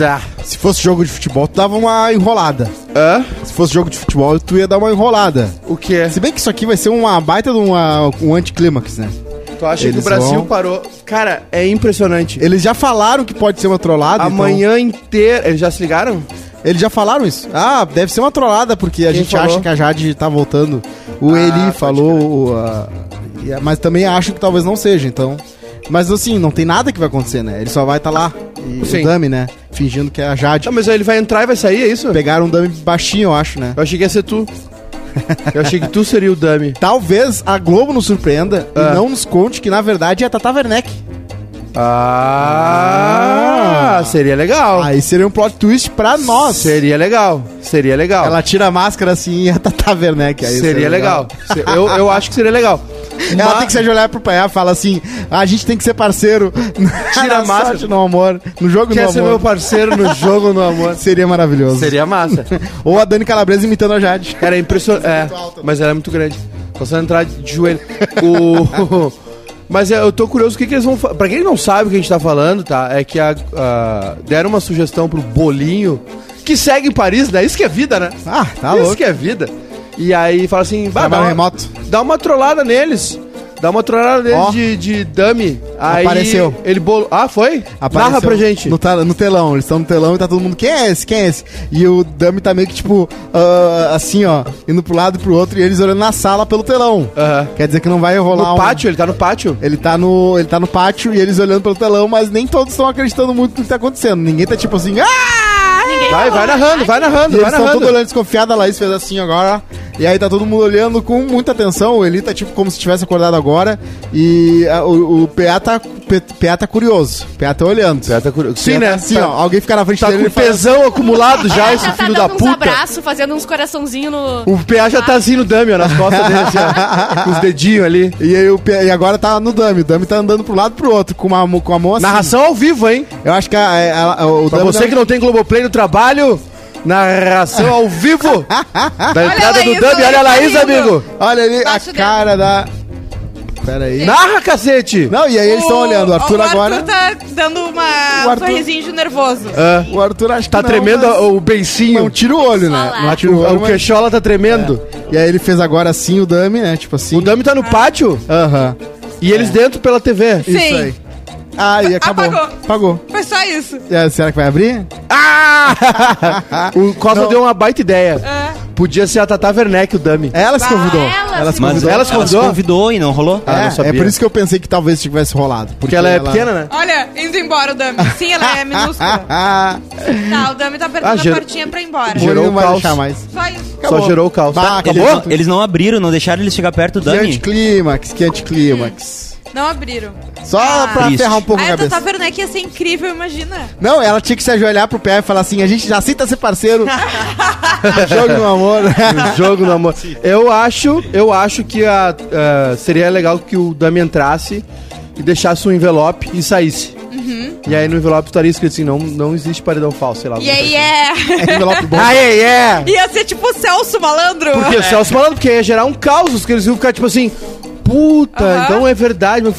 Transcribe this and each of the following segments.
Tá. Se fosse jogo de futebol, tu dava uma enrolada. Hã? Se fosse jogo de futebol, tu ia dar uma enrolada. O que é? Se bem que isso aqui vai ser uma baita de uma, um anticlímax, né? Tu acha que Eles o Brasil vão- parou? Cara, é impressionante. Eles já falaram que pode ser uma trollada. então- Amanhã inteira. Eles já se ligaram? Eles já falaram isso. Ah, deve ser uma trollada, porque a Quem gente falou? acha que a Jade tá voltando. O Ah, Eli pode falou, o, a- e a- mas também acho que talvez não seja, então. Mas assim, não tem nada que vai acontecer, né? Ele só vai estar lá. E Sim. o Dami, né? Fingindo que é a Jade. Não, mas aí ele vai entrar e vai sair, é isso? Pegaram um Dami baixinho, eu acho, né? Eu achei que ia ser tu. Eu achei que tu seria o dummy. Talvez a Globo nos surpreenda Ah. e não nos conte que, na verdade, é a Tata Werneck. Ah, seria legal. Aí seria um plot twist pra nós. Seria legal. Seria legal. Ela tira a máscara assim e a Tata Werneck. Aí seria legal. Se- Eu, eu acho que seria legal. Ela tem que se ajoelhar pro pai e fala assim: a gente tem que ser parceiro. Tira a máscara. sorte, no amor. No jogo Quer no ser amor. meu parceiro no jogo, no amor? Seria maravilhoso. Seria massa. Ou a Dani Calabresa imitando a Jade. Cara, é impressionante. É, mas ela é muito grande. Só se entrar de joelho. O... Mas é, eu tô curioso o que, que eles vão fazer. Pra quem não sabe o que a gente tá falando, tá? É que a, a- deram uma sugestão pro Bolinho, que segue em Paris, né? Isso que é vida, né? Ah, tá Isso louco. que é vida. E aí fala assim, bah, dá, uma, remoto. dá uma trollada neles. Dá uma trollada neles Ó. de, de dummy. Aí Apareceu. Ele bolo. Ah, foi? Apareceu Narra pra gente. No, ta- no telão, eles estão no telão e tá todo mundo, quem é esse? Quem é esse? E o Dami tá meio que tipo, ah, assim, ó, indo pro lado e pro outro e eles olhando na sala pelo telão. Aham. Quer dizer que não vai rolar No um- pátio, ele tá no pátio. Ele tá, no, ele tá no pátio e eles olhando pelo telão, mas nem todos estão acreditando muito no que tá acontecendo. Ninguém tá tipo assim, ah! Vai, vai narrando, vai narrando, E vai eles estão narrando. todos olhando desconfiado, a Laís fez assim agora. E aí tá todo mundo olhando com muita atenção. O Eli tá tipo como se tivesse acordado agora. E a- o, o PA tá, PA tá curioso. PA tá olhando. Já tá curioso. Sim, né? tá Assim, Tá- ó, alguém fica na frente Tá dele com e fala, acumulado já, esse Já tá filho da dando uns puta. abraços, fazendo uns coraçãozinhos no... O PA já tá assim no dummy, ó, nas costas dele, assim, ó, com os dedinhos ali. E, aí o PA, e agora tá no Dami. O Dami tá andando pro lado e pro outro, com, uma, mão- com a mão assim. Narração ao vivo, hein? Eu acho que a, a- a- o Pra você que não tem Globoplay no trabalho, narração ao vivo da entrada do dummy. Olha a Laís, Laís, amigo. Olha ali Baixa a o cara da. Pera aí. Narra, cacete. Não, e aí eles estão O- olhando. O Arthur o agora. Arthur tá dando uma, O um Arthur- sorrisinho de nervoso. Ah, O Arthur acho que tá não, tremendo mas- o beicinho. Não tira o olho, né? Não tira o olho. O mas- queixola tá tremendo. E aí ele fez agora assim o dummy, né? Tipo assim. O dummy tá no pátio Aham. e eles dentro pela TV. Sim. Isso aí. Ah, e acabou. Apagou. Apagou. Foi só isso. E aí, será que vai abrir? Ah! o Costa Não. deu uma baita ideia. É. Podia ser a Tata Werneck, o dummy. Ela se Ah, convidou. ela ela se convidou. Ela se ela convidou? convidou e não rolou. Ah, não é, é por isso que eu pensei que talvez tivesse rolado. Porque ela é pequena, né? Olha, indo embora o Dami. Sim, ela é minúscula. Ah, Tá, o Dami tá apertando Ah, gerou- a portinha pra ir embora. o Gerou não vai caos. deixar mais. Só isso. Só gerou o caos. Bah, Tá, Eles, acabou? não, eles não abriram, não deixaram ele chegar perto do Que Dami. anticlímax, que anticlímax. Não abriram. Só Ah. pra Triste. ferrar um pouco a Aí a cabeça. Tata Werneck ia ser incrível, imagina. Não, ela tinha que se ajoelhar pro pé e falar assim: a gente já aceita ser parceiro. Jogo no amor. Jogo no amor. Eu acho, eu acho que a, a- seria legal que o Dami entrasse e deixasse um envelope e saísse. E aí no envelope estaria escrito assim, não, não existe paredão falso, sei lá. E aí é. É envelope bom. Ah, é, é! Ia ser tipo o Celso Malandro. Porque o Celso falando, porque ia gerar um caos, os que eles iam ficar tipo assim, puta, Aham. então é verdade.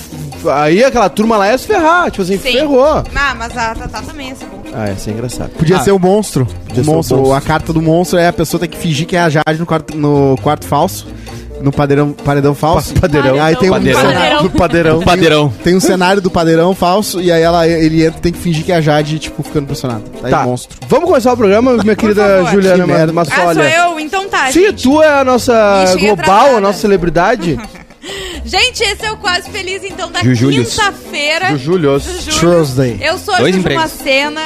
Aí aquela turma lá ia se ferrar, tipo assim, Sim. ferrou. Ah, mas a Tata também ia ser bom. Ah, ia ser engraçado. Podia Ah, ser o monstro. Podia O monstro. monstro. A carta do monstro é a pessoa tem que fingir que é a Jade no quarto, no quarto falso. No padeirão, paredão falso. Padeirão. Aí tem um Padeirão. cenário, Do padeirão. Padeirão. tem um cenário do padeirão falso e aí ela, ele entra e tem que fingir que é a Jade, tipo, ficando impressionado. Aí Tá, o monstro. vamos começar o programa, minha querida favor. Juliana Que merda. Ma- Ah, sou eu? Então tá, Sim, gente. tu é a nossa global, a nossa celebridade. Gente, esse é o Quase Feliz, então, da quinta-feira. Jujulhos. Jujulhos. Tuesday. Eu sou a Dois Juju empregos. Macena.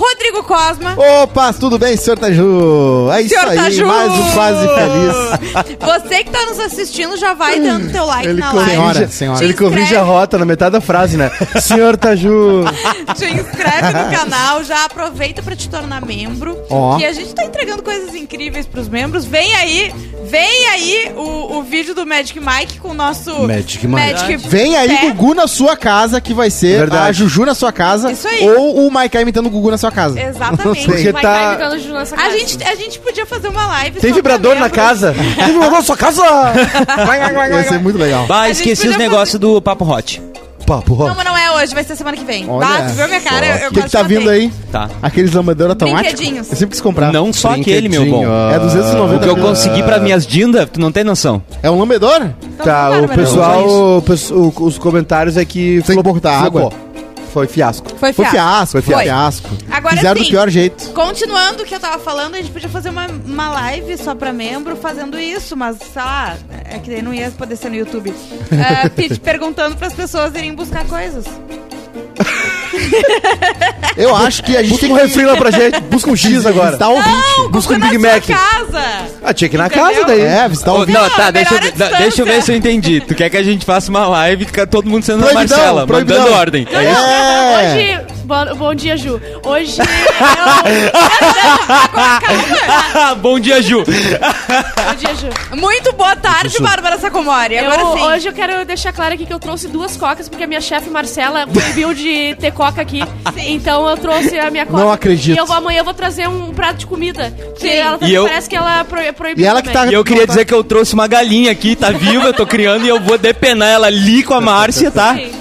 Rodrigo Cosma. Opa, tudo bem, senhor Taju? É isso Senhor aí, Taju! mais um quase feliz. Você que tá nos assistindo já vai dando teu like Ele na corrige, live. Senhora, senhora. ele corrige a rota na metade da frase, né? Senhor Taju. Te inscreve no canal, já aproveita pra te tornar membro. Ó. Que a gente tá entregando coisas incríveis pros membros. Vem aí, vem aí o, o vídeo do Magic Mike com o nosso Magic Mike. Vem aí. Gugu na sua casa, que vai ser Verdade. a Juju na sua casa. Isso aí. Ou o Maikai imitando o Gugu na sua casa. Exatamente. Porque Vai tá- o Juju nessa A casa. gente, a gente podia fazer uma live. Tem vibrador na casa? Tem vibrador na sua casa? Vai ser muito legal. Gente esqueci os negócios do Papo Hot. papo. Não, mas não é hoje, vai ser semana que vem. Olha. Tu viu a minha cara? O que, que tá vindo aí? Tá. Aqueles lambedores automáticos? Eu sempre quis comprar. Não só aquele, meu bom. É 290 O que eu mil. consegui pra minhas dindas, tu não tem noção. É um lambedor? Então, Tá, o pessoal, o os comentários é que Sem botar flopou. água. Foi fiasco. Foi Foi fiasco. fiasco, foi fiasco. Agora Fizeram sim. do pior jeito. Continuando o que eu tava falando, a gente podia fazer uma, uma live só pra membro fazendo isso, mas sei lá, é que daí não ia poder ser no YouTube. Pedi- perguntando pras pessoas irem buscar coisas. Eu acho que a gente Busca tem um que refri lá pra gente. Busca um X agora. visitar o ouvinte. Busca um na Big sua Mac. casa. Ah, tinha que ir na Entendeu? casa daí. É, visitar Ô, ouvinte. não, tá, Não, deixa, eu, melhor a da- deixa eu ver se eu entendi. Tu quer que a gente faça uma live com todo mundo sendo na Proibidão, Marcela, proibidão. mandando ordem. É isso? É. Hoje. Bom, bom dia, Ju. Hoje Bom dia, Ju. eu. Bom dia, Ju. Muito boa tarde, Bárbara Sacomori. Agora Eu- sim. hoje eu quero deixar claro aqui que eu trouxe duas cocas, porque a minha chefe Marcela proibiu de ter coca aqui. Então eu trouxe a minha coca. Não acredito. E eu vou, amanhã eu vou trazer um prato de comida. Que Sim. ela E também eu- parece que ela pro, proibiu E ela que tá- E eu queria dizer que eu trouxe uma galinha aqui, tá viva, eu tô criando e eu vou depenar ela ali com a Márcia, tá? Sim.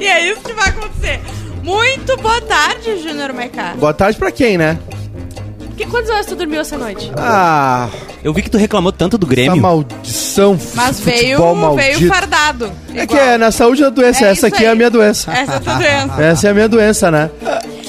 E é isso que vai acontecer. Muito boa tarde, Júnior Maiká. Boa tarde pra quem, né? Que, quantas horas tu dormiu essa noite? Ah, Eu vi que tu reclamou tanto do essa Grêmio. maldição. Mas veio, futebol maldito. veio fardado. É Igual. que é na saúde da doença. É Essa isso aqui é aí. a minha doença. Essa é a tua doença. Essa é a minha doença, né?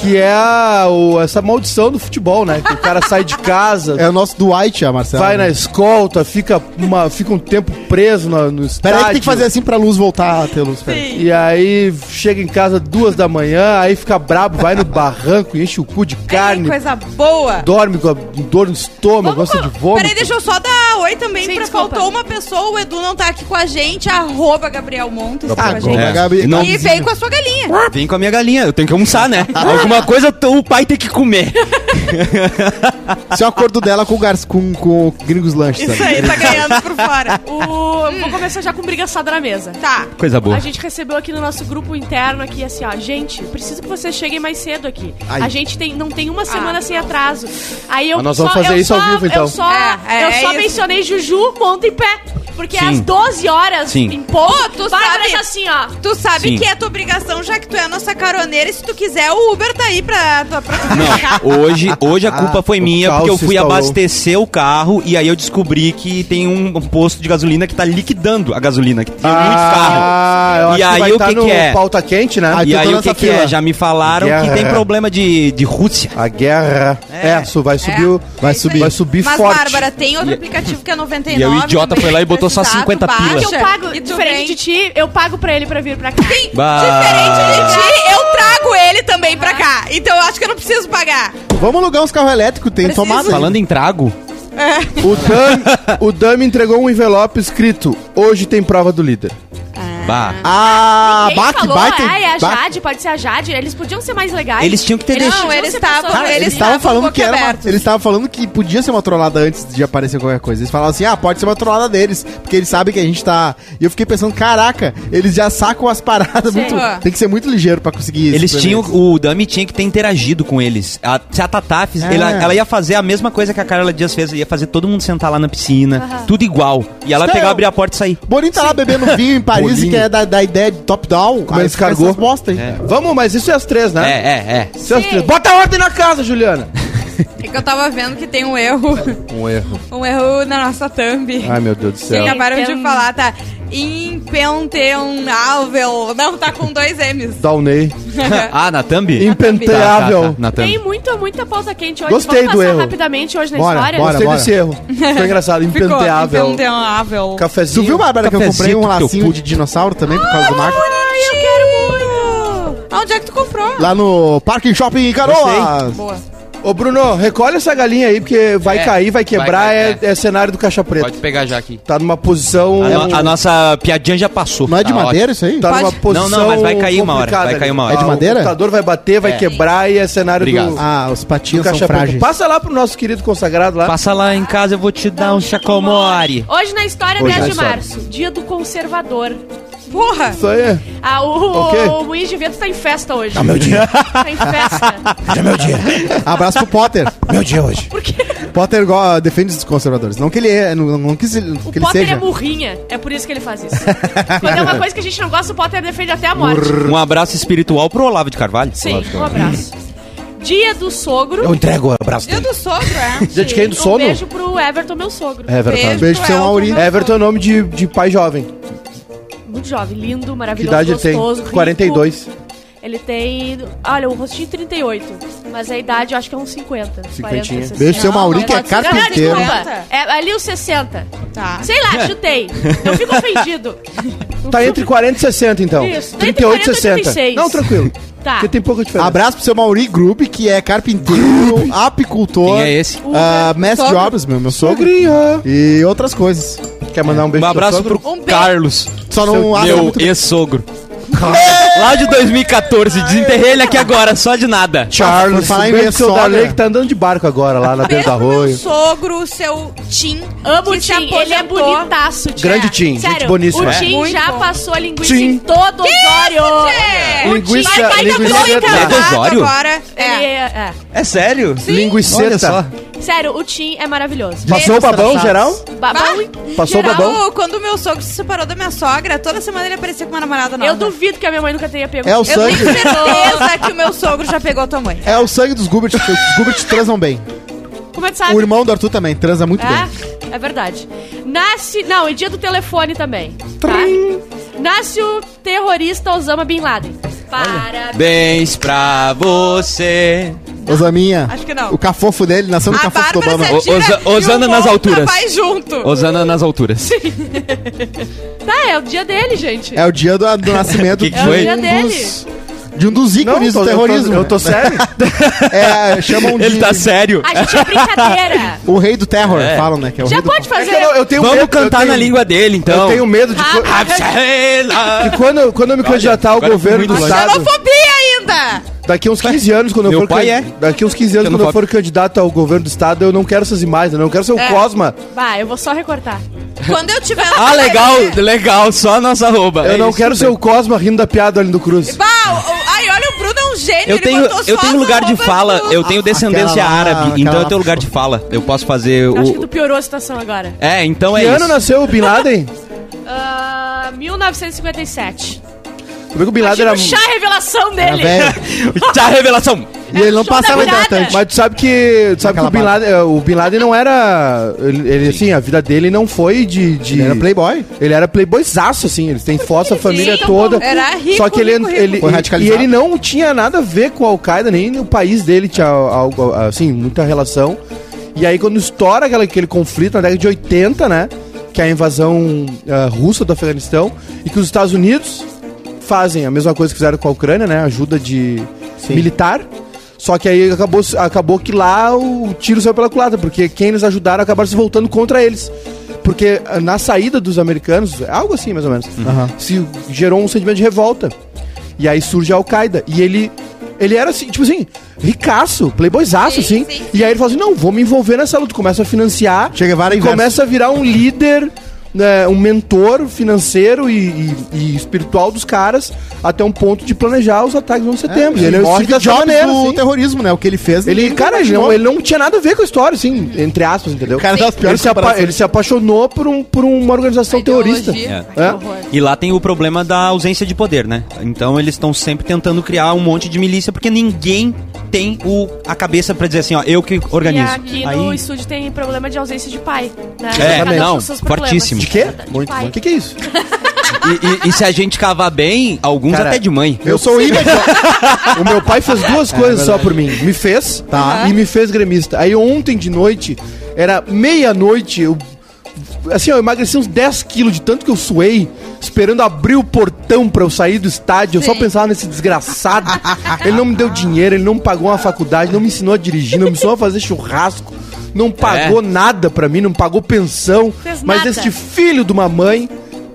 Que é a, o- essa maldição do futebol, né? Que o cara sai de casa, É o nosso Dwight, a Marcela. vai na escolta, fica, uma, fica um tempo preso no, no estádio. Pera aí que tem que fazer assim pra luz voltar a ter luz. pera. E aí chega em casa duas da manhã, aí fica brabo, vai no barranco, enche o cu de Ei, carne, coisa boa. dorme com a dor no estômago, gosta de vômito. Peraí, deixa eu só dar oi também. Sim, pra desculpa. faltou uma pessoa, o Edu não tá aqui com a gente, arroba Gabriel Montes tá com a gente. É. E veio com a sua galinha. Vem com a minha galinha, eu tenho que almoçar, né? Alguma coisa t- o pai tem que comer. Esse é o acordo dela com o, Gar... com, com o Gringos Lanches. Isso sabe? aí, tá ganhando por fora. O, Vou começar já com briga assada na mesa. Tá. Coisa boa. A gente recebeu aqui no nosso grupo interno aqui assim, ó, gente, preciso que vocês cheguem mais cedo aqui. Ai. A gente tem, não tem uma semana Ah, sem atraso. Aí eu Mas nós vamos só, fazer eu isso ao só- vivo, então. Eu só, É, é, eu é só isso. mencionei Juju, monta em pé. Porque Sim. às 12 horas, Sim. em Pô, tu sabe- tá assim, ó. Tu sabe Sim. que é tua obrigação, já que tu é a nossa caroneira, e se tu quiser, o Uber tá aí pra, pra, pra. Não, hoje, hoje a culpa foi o minha, porque eu fui instalou. abastecer o carro e aí eu descobri que tem um posto de gasolina que tá liquidando a gasolina, que tem. Ah, eu acho E que aí, o estar que que é? pauta quente, né? Aí E aí o que, que é? Já me falaram que tem problema de, de Rússia. A guerra. É, su- vai subir. o- É vai subir. Vai subir Mas, forte. Bárbara, tem outro aplicativo que é 99. E aí o idiota foi lá e botou só precisar, 50 tu pila. baixa Que eu pago, e diferente de ti, eu pago pra ele pra vir pra cá. Sim, Bah. diferente de ti, eu trago ele também pra cá. Então eu acho que eu não preciso pagar. Vamos alugar uns carros elétricos, tem Preciso. tomada. Falando em trago, O Dami, o Dami entregou um envelope escrito: Hoje tem prova do líder. Bah. Ah, Ninguém Baque, falou, Baque. ah, é a Baque. Jade, pode ser a Jade. Eles podiam ser mais legais. Eles tinham que ter deixado- Não, eles estavam- eles estavam falando que era uma, eles estavam falando que podia ser uma trollada antes de aparecer qualquer coisa. Eles falavam assim: "Ah, pode ser uma trollada deles", porque eles sabem que a gente tá. E eu fiquei pensando, caraca, eles já sacam as paradas Sim. muito, Ah. tem que ser muito ligeiro pra conseguir isso. Eles tinham, o Dami tinha que ter interagido com eles. A, se a Tatá, É. ela, ela ia fazer a mesma coisa que a Carla Dias fez, ia fazer todo mundo sentar lá na piscina, Aham. tudo igual. E ela Não. pegar, abrir a porta e sair. Boninho tá lá bebendo vinho em Paris Bolinho. Quer dar da ideia de top-down. Como aí descargou. essas bosta aí. Vamos, mas isso é as três, né? É, é, é. Isso é as três. Bota a ordem na casa, Juliana. É que eu tava vendo que tem um erro. Um erro. Um erro na nossa thumb. Ai, meu Deus do Que céu. acabaram de falar, tá? Impenteável. Não, tá com dois M's. Downey. ah, na thumb? Impenteável. Tá, tá, tá, na thumb. Tem muita, muita pauta quente hoje. Gostei Vamos do passar erro. rapidamente hoje na Bora, história? bora. Gostei desse erro. Foi engraçado. Impenteável. impenteável. Cafezinho. Tu viu, Bárbara, que eu comprei um lacinho de dinossauro também por causa do Marco? Ai, eu quero muito. Onde é que tu comprou? Lá no Parking Shopping em Canoas. Boa. Ô, Bruno, recolhe essa galinha aí, porque vai É, cair, vai quebrar. vai é, cair, é cenário do Caixa Preta. Pode pegar já aqui. Tá numa posição. A, no- a nossa piadinha já passou. Não é de Tá madeira isso aí? Tá numa Pode. posição. Não, não, mas vai cair uma hora, vai cair uma hora. É de Ah, madeira? O computador vai bater, vai É. quebrar e é cenário Obrigado. do, Ah, os do patinhos são Caixa Preta. frágeis. Passa lá pro nosso querido consagrado lá. Passa lá em casa, eu vvou te dar um chacomore. Hoje na história, Hoje 10 na de história. março, dia do conservador. Porra! Isso aí. Ah, o, O quê? o, Luiz de Vento tá em festa hoje. meu dia. Tá em festa. Hoje é meu dia. Abraço pro Potter. Meu dia hoje. Por quê? Potter go- defende os conservadores. Não que ele é, não, não que, se- O que ele Potter seja. é murrinha. É por isso que ele faz isso. Quando é uma coisa que a gente não gosta, o Potter defende até a morte. Um abraço espiritual pro Olavo de Carvalho. Sim, um abraço. Dia do sogro. Eu entrego o abraço Dia dele. do sogro, é. Dia de quem? Do Um sono? beijo pro Everton, meu sogro. Everton. Beijo. Beijo pro seu meu Everton é nome de, de pai jovem. Muito jovem, lindo, Que maravilhoso, idade ele tem? gostoso, rico. 42. Ele tem. Olha, o rostinho 38. Mas a idade eu acho que é uns 50. Cinquentinha. 60. Beijo pro seu Mauri, que é. Não, carpinteiro. Não, desculpa. É ali os 60. Tá. Sei lá, chutei. Eu fico ofendido. Tá entre 40 e 60, então. Isso, tá 38 e entre 40 e 60. 36. Não, tranquilo. Tá. Porque tem pouca diferença. Abraço pro seu Mauri Grubb, que é carpinteiro, apicultor. Quem é esse? ah, Mestre Sogro. Jobs, meu, meu sogro. Sogrinha. E outras coisas. Quer mandar um beijo Um pro abraço sogro? pro Um beijo. Carlos, Só não assa meu muito bem. ex-sogro. Lá de 2014, desenterrei ele aqui agora, só de nada. Charles. Falar em minha sogra. Darley que tá andando de barco agora lá na beira meu arroio. sogro, seu Tim. Amo o Tim, ele é bonitaço, Tim. Grande Tim, gente Sério, boníssima. O Tim Muito já bom. passou a linguiça Tim. em todo o Osório. É. Linguiça, linguiça vai, vai, vai. É do Osório? Agora. Ele É. é, é. É sério? Linguiceta. Olha só. Sério, o Tim é maravilhoso. Passou o babão traçados. geral? Babão Passou o geral. babão? O- Quando o meu sogro se separou da minha sogra, toda semana ele aparecia com uma namorada nova. Eu duvido que a minha mãe nunca tenha pego. É o Eu tenho sangue. certeza que o meu sogro já pegou tua mãe. É o sangue dos Gubert. Os Gubert transam bem. Como é que sabe? O irmão do Arthur também transa muito bem. É, é verdade. Nasce. Não, e dia do telefone também. Tá? Nasce o terrorista Osama Bin Laden. Parabéns. Bens pra você. Osaminha. Acho que não. O cafofo dele, nasceu no A cafofo do Obama. se atira Osa- e Osana o nas alturas. vai junto. Osana nas alturas. Tá, é o dia dele, gente. É o dia do, do nascimento Que que de, foi? É o dia um dele. dos, de um dos Não, ícones tô- do eu tô- terrorismo. Eu tô sério. É, chamam de Ele tá sério. A gente é brincadeira. o rei do terror, É. falam, né? Que é o Já rei do pode É fazer. que eu, eu tenho Vamos medo, cantar eu tenho- na língua dele, então. Eu tenho medo de. Ah, co- ah, que quando, quando eu me candidatar ao governo do estado, Xenofobia ainda! Daqui uns 15 anos, quando eu Meu for. pai can- é. Daqui uns 15 anos, quando eu for candidato ao governo do estado, eu não quero essas imagens, eu não quero ser o É. Cosma. Vai, eu vou só recortar. Quando eu tiver na Ah, legal, legal, só a nossa roupa. Eu É não isso, quero ser o Cosma rindo da piada ali do Cruz. Bah, o- o- ai, olha, o Bruno é um gênio. Eu ele tenho, botou eu só tenho as lugar de fala, do- eu tenho descendência Aquela lá, árabe, então aquela eu tenho lá. lugar de fala. Eu posso fazer Eu Acho que o. tu piorou a situação agora. É, então Que é ano isso. nasceu o Bin Laden? Ah, 1957. Tu vê que o Bin Laden era. o chá revelação dele. velho. Tchau, revelação. E ele não Show da passava virada. hidratante. Mas tu sabe que. Tu sabe que Aquela o Bin, Laden, eh, o Bin Laden não era. Ele, ele, assim, a vida dele não foi de. de Ele era playboy. Ele era playboyzaço, assim. Ele tem foto, a família Sim, toda. Era rico, Só que ele, rico, rico. ele, Foi e radicalizado. ele não tinha nada a ver com a Al-Qaeda, nem o país dele tinha algo, assim, muita relação. E aí, quando estoura aquela, aquele conflito na década de 80, né? Que é a invasão ah, russa do Afeganistão, e que os Estados Unidos fazem a mesma coisa que fizeram com a Ucrânia, né? Ajuda de militar. Só que aí acabou, acabou que lá o tiro saiu pela culatra, porque quem eles ajudaram acabaram se voltando contra eles. Porque ah, na saída dos americanos, algo assim mais ou menos, Aham. se gerou um sentimento de revolta. E aí surge a Al-Qaeda. E ele. Ele era assim, tipo assim, ricaço, playboyzaço, Sim, assim. sim, E aí ele falou assim: não, vou me envolver nessa luta. Começa a financiar. Che Guevara e inverso. começa a virar um líder, né, um mentor financeiro e, e- e espiritual dos caras, até um ponto de planejar os ataques no 11 de setembro. E ele morre fica da dessa maneira, do assim. terrorismo, né? O que ele fez. Ele, cara, ele não, ele não tinha nada a ver com a história, assim, entre aspas, entendeu? O cara das ele, piores se ele se apaixonou por, um, por uma organização terrorista. É. É. E lá tem o problema da ausência de poder, né? Então eles estão sempre tentando criar um monte de milícia porque ninguém tem o, a cabeça pra dizer assim, ó, eu que E organizo. aqui Aí, no estúdio tem problema de ausência de pai. Né? É, Cada um não, problemas. fortíssimo. De quê? De Muito bom. O que, que é isso? e, e- e se a gente cavar bem, alguns Cara, até de mãe. Eu sou o Ibis. O meu pai fez duas coisas só por mim. Me fez Tá. e me fez gremista. Aí ontem de noite, era meia-noite, eu. Assim, eu emagreci uns 10 quilos de tanto que eu suei, esperando abrir o portão pra eu sair do estádio. Eu só Sim. pensava nesse desgraçado. Ele não me deu dinheiro, ele não me pagou uma faculdade, não me ensinou a dirigir, não me ensinou a fazer churrasco, não pagou nada pra mim, não pagou pensão. Fez Mas nada. este filho de uma mãe,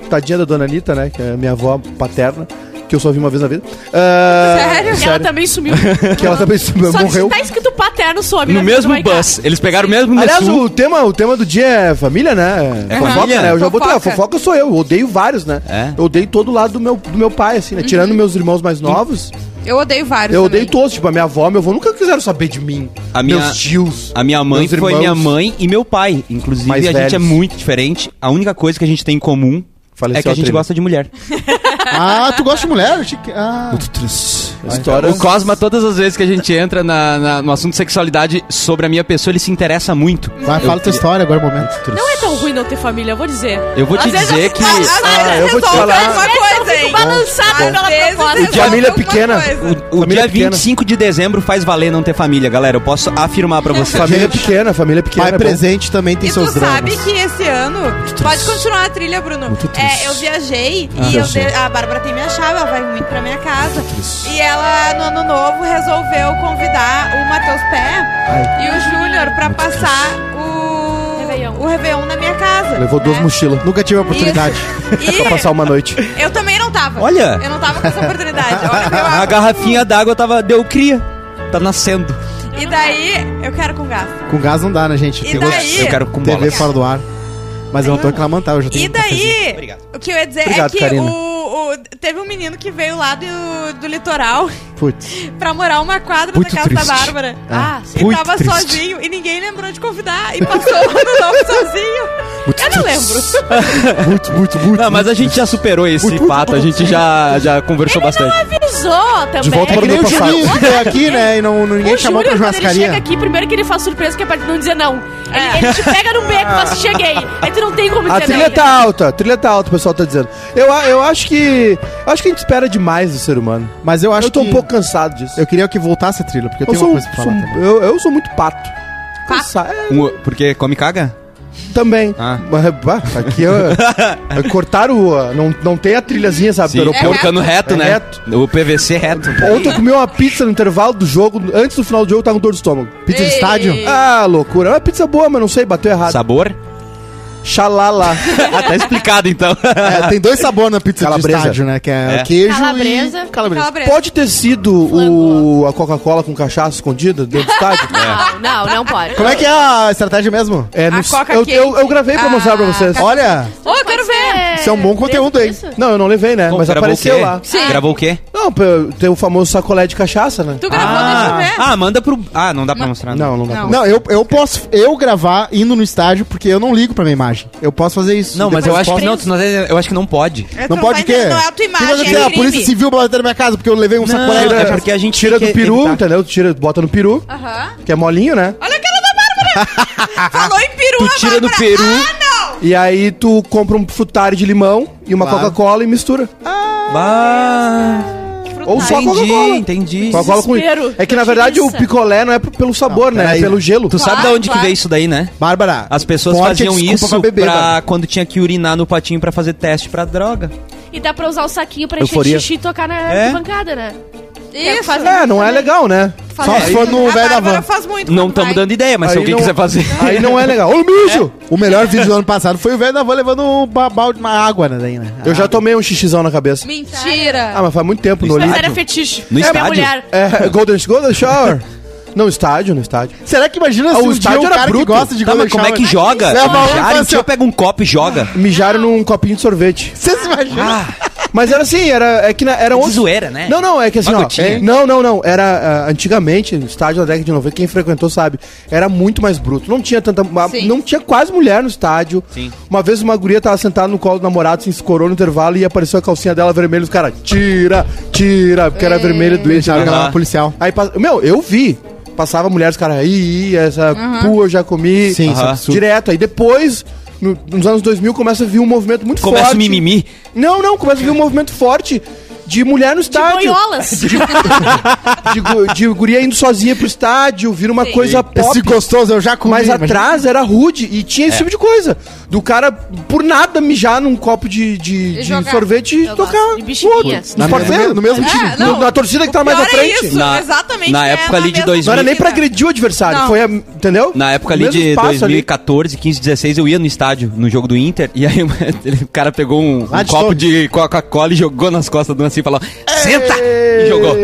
tadinha da dona Anitta, né? Que é minha avó paterna, que eu só vi uma vez na vida. ah, Sério? E ela também sumiu. que ela também Só morreu. que tá escrito paterno some. No mesmo bus. Eles pegaram o mesmo Aliás, Nessu. o tema, o tema do dia é família, né? É fofoca, família. né? Eu já botei, a Fofoca. fofoca sou eu, eu odeio vários, né? É. Eu odeio todo lado do meu, do meu pai, assim, né? Tirando meus irmãos mais novos, Eu odeio vários eu também. odeio todos. Tipo, a minha avó, meu avô nunca quiseram saber de mim. A minha- Meus tios. A minha mãe meus foi minha mãe e meu pai. Inclusive, Mais a gente é velhos. muito diferente. A única coisa que a gente tem em comum Faleceu é que a a gente trilha. gosta de mulher. Ah, tu gosta de mulher? Eu Ah. Muito triste. A história... O Cosma, todas as vezes que a gente entra na- na- no assunto sexualidade sobre a minha pessoa, ele se interessa muito. Vai, fala tua história agora, momento. Não é tão ruim não ter família, eu vou dizer. Eu vou te Às dizer que. Às Ah, eu vou te falar. eu coisa, hein? balançado pela proposta. resolve família alguma pequena. O Família dia pequena. 25 de dezembro faz valer não ter família, galera. Eu posso afirmar pra você. Família pequena, família pequena. Pai é presente também tem E tu seus sabe dramas. que esse ano. Pode continuar a trilha, Bruno. É, eu viajei Ah, e eu eu a Bárbara tem minha chave, ela vai muito pra minha casa. E ela, no ano novo, resolveu convidar o Matheus Pé e o Júnior pra passar o Réveillon. o Réveillon na minha casa. Levou duas né? mochilas. Nunca tive a oportunidade. E Pra passar uma noite. eu também não tava. Olha. Eu não tava com essa oportunidade. Olha A garrafinha d'água tava. Deu cria. Tá nascendo. E daí, eu quero com gás. Com gás não dá, né, gente? E Tem gosto- daí- Eu quero com TV fora do ar. Mas eu não tô reclamando, tá? Eu já tenho E um daí, Obrigado. o que eu ia dizer Obrigado, é que o, o- teve um menino que veio lá do, do litoral Putz. pra morar uma quadra Muito da casa triste. da Bárbara. Ah, E Muito tava triste. sozinho e ninguém lembrou de convidar. E passou o ano novo sozinho. eu não lembro. Muito, muito, muito. Não, mas a gente já superou esse Muito, muito, fato. A gente já, já conversou bastante. avisou também. De volta É para que o nem o passado. Juninho que veio aqui, né? E não, ninguém o chamou Júnior, pra quando ele chega aqui, primeiro que ele faz surpresa que é pra não dizer não. Ele, É. ele te pega no beco e fala assim, cheguei. Aí tu não tem como A trilha tá alta, a trilha tá alta, o pessoal tá dizendo. Eu, a- eu acho que. Eu acho que a gente espera demais do ser humano. Mas eu acho eu tô que... um pouco cansado disso. Eu queria que voltasse a trilha, porque eu, Eu tenho sou, uma coisa pra sou- falar também. eu, eu sou muito pato. Cansa- é, Um- porque come e caga? também. Ah. Aqui eu, eu cortaram o. Não, não tem a trilhazinha, sabe? do Sim, aeroporto. porcano reto, É né? reto. O PVC reto. Ontem eu comi uma pizza no intervalo do jogo. Antes do final do jogo, eu tava com dor de estômago. Pizza de Ei. estádio? Ah, loucura. É uma pizza boa, mas não sei, bateu errado. Sabor? Xalala. Ah, tá explicado então. É, tem dois sabores na pizza Calabresa. de estádio, né? Que é, É. queijo Calabresa. e calabresa. Calabresa. Pode ter sido o, a Coca-Cola com cachaça escondida dentro do estádio? Não, não, não pode. Como é que é a estratégia mesmo? É, no- eu, eu, eu gravei pra Ah, mostrar pra vocês. tá. Olha, Ô, eu quero ver. Isso é um bom conteúdo, hein? Isso? Não, eu não levei, né? Pô, Mas apareceu lá. Sim. Gravou o quê? Não, tem o famoso sacolé de cachaça, né? Tu gravou, deixa eu ver. ah, manda pro. Ah, não dá pra mostrar. Não, não dá Não. pra não, eu, eu posso eu gravar indo no estádio porque eu não ligo pra minha imagem. Eu posso fazer isso. Não, mas eu acho que posso- não, não- eu acho que não pode. É, tu Não pode o quê? Não é a tua Que imagem, dizer, é a polícia civil bater na minha casa porque eu levei um sacolé. é porque a gente Tira do que peru, evitar. entendeu? Tira, bota no peru, Aham. que é molinho, né? Olha aquela da Bárbara. Falou em peru, Tu a tira do peru. Ah, não. E aí tu compra um frutari de limão e uma Claro. Coca-Cola e mistura. Bah, Ou só entendi, Coca-Cola. entendi. Coca-Cola com... Desespero. É que na Que verdade o picolé não é p- pelo sabor, Não, né? É peraí. pelo gelo. Tu sabe Claro, de onde claro. que veio isso daí, né? Bárbara, As pessoas forte faziam desculpa isso pra beber, Bárbara. quando tinha que urinar no patinho pra fazer teste pra droga. E dá pra usar o saquinho pra encher Euforia. xixi e tocar na É? bancada, né? Isso. Faz- É, não é legal, né? Só se for no velho da van. faz muito. Não estamos dando ideia, mas se Aí alguém não- quiser fazer. Aí não é legal. Ô, mijo! O melhor vídeo do ano passado foi o velho da van levando um ba- balde na água, né? daí, né? Eu já tomei um xixizão na cabeça. Mentira. Ah, mas faz muito tempo no Mas Olímpico. era fetiche. No é minha estádio? mulher. É, Golden, Golden Shower. Não, estádio, no estádio. Será que imagina Ah, se o um dia estádio o era cara bruto. que gosta de Tá, golden mas como é que shower- joga? Leva um Mijar, pra tio pega um copo e joga. Mijaram num copinho de sorvete. Vocês imaginam? Ah, Mas era assim, era, é que na- era de outro... zoeira, né? Não, não, é que assim, ó. é- não, não, não. Era ah, antigamente, no estádio da década de 90, quem frequentou sabe, era muito mais bruto. Não tinha tanta. Sim. não tinha quase mulher no estádio. Sim. Uma vez uma guria tava sentada no colo do namorado, se escorou no intervalo e apareceu a calcinha dela vermelha. Os caras, tira, tira, porque era vermelha doente. Deixaram né? ela na policial. Aí, meu, eu vi. Passava mulheres, os caras, aí, essa pua eu já comi. Sim, é absurdo. Direto. Aí depois, no- nos anos 2000, começa a vir um movimento muito Começa forte. o mimimi. Não, não, começa a vir um movimento forte de mulher no De estádio. boiolas. De, gu- de guria indo sozinha pro estádio, vira uma coisa pop. Esse gostoso eu já comi. Mas imagina. atrás era rude e tinha esse tipo de coisa. Do cara, por nada, mijar num copo de, de, de jogar. sorvete e tocar. de bexiguinha. Nos Na parceiros. mesma- no mesmo É, time. não. No- na torcida que tá mais à é frente. isso, Na- exatamente. na é época na ali de mesma 2000. Não era nem pra agredir o adversário. Não. Foi, a, entendeu? Na época No ali mesmo de espaço ali. 2014, 15, 16, eu ia no estádio, no jogo do Inter, e aí o cara pegou um, Ah, um de copo de Coca-Cola e jogou nas costas de uma assim, falou: senta! E jogou.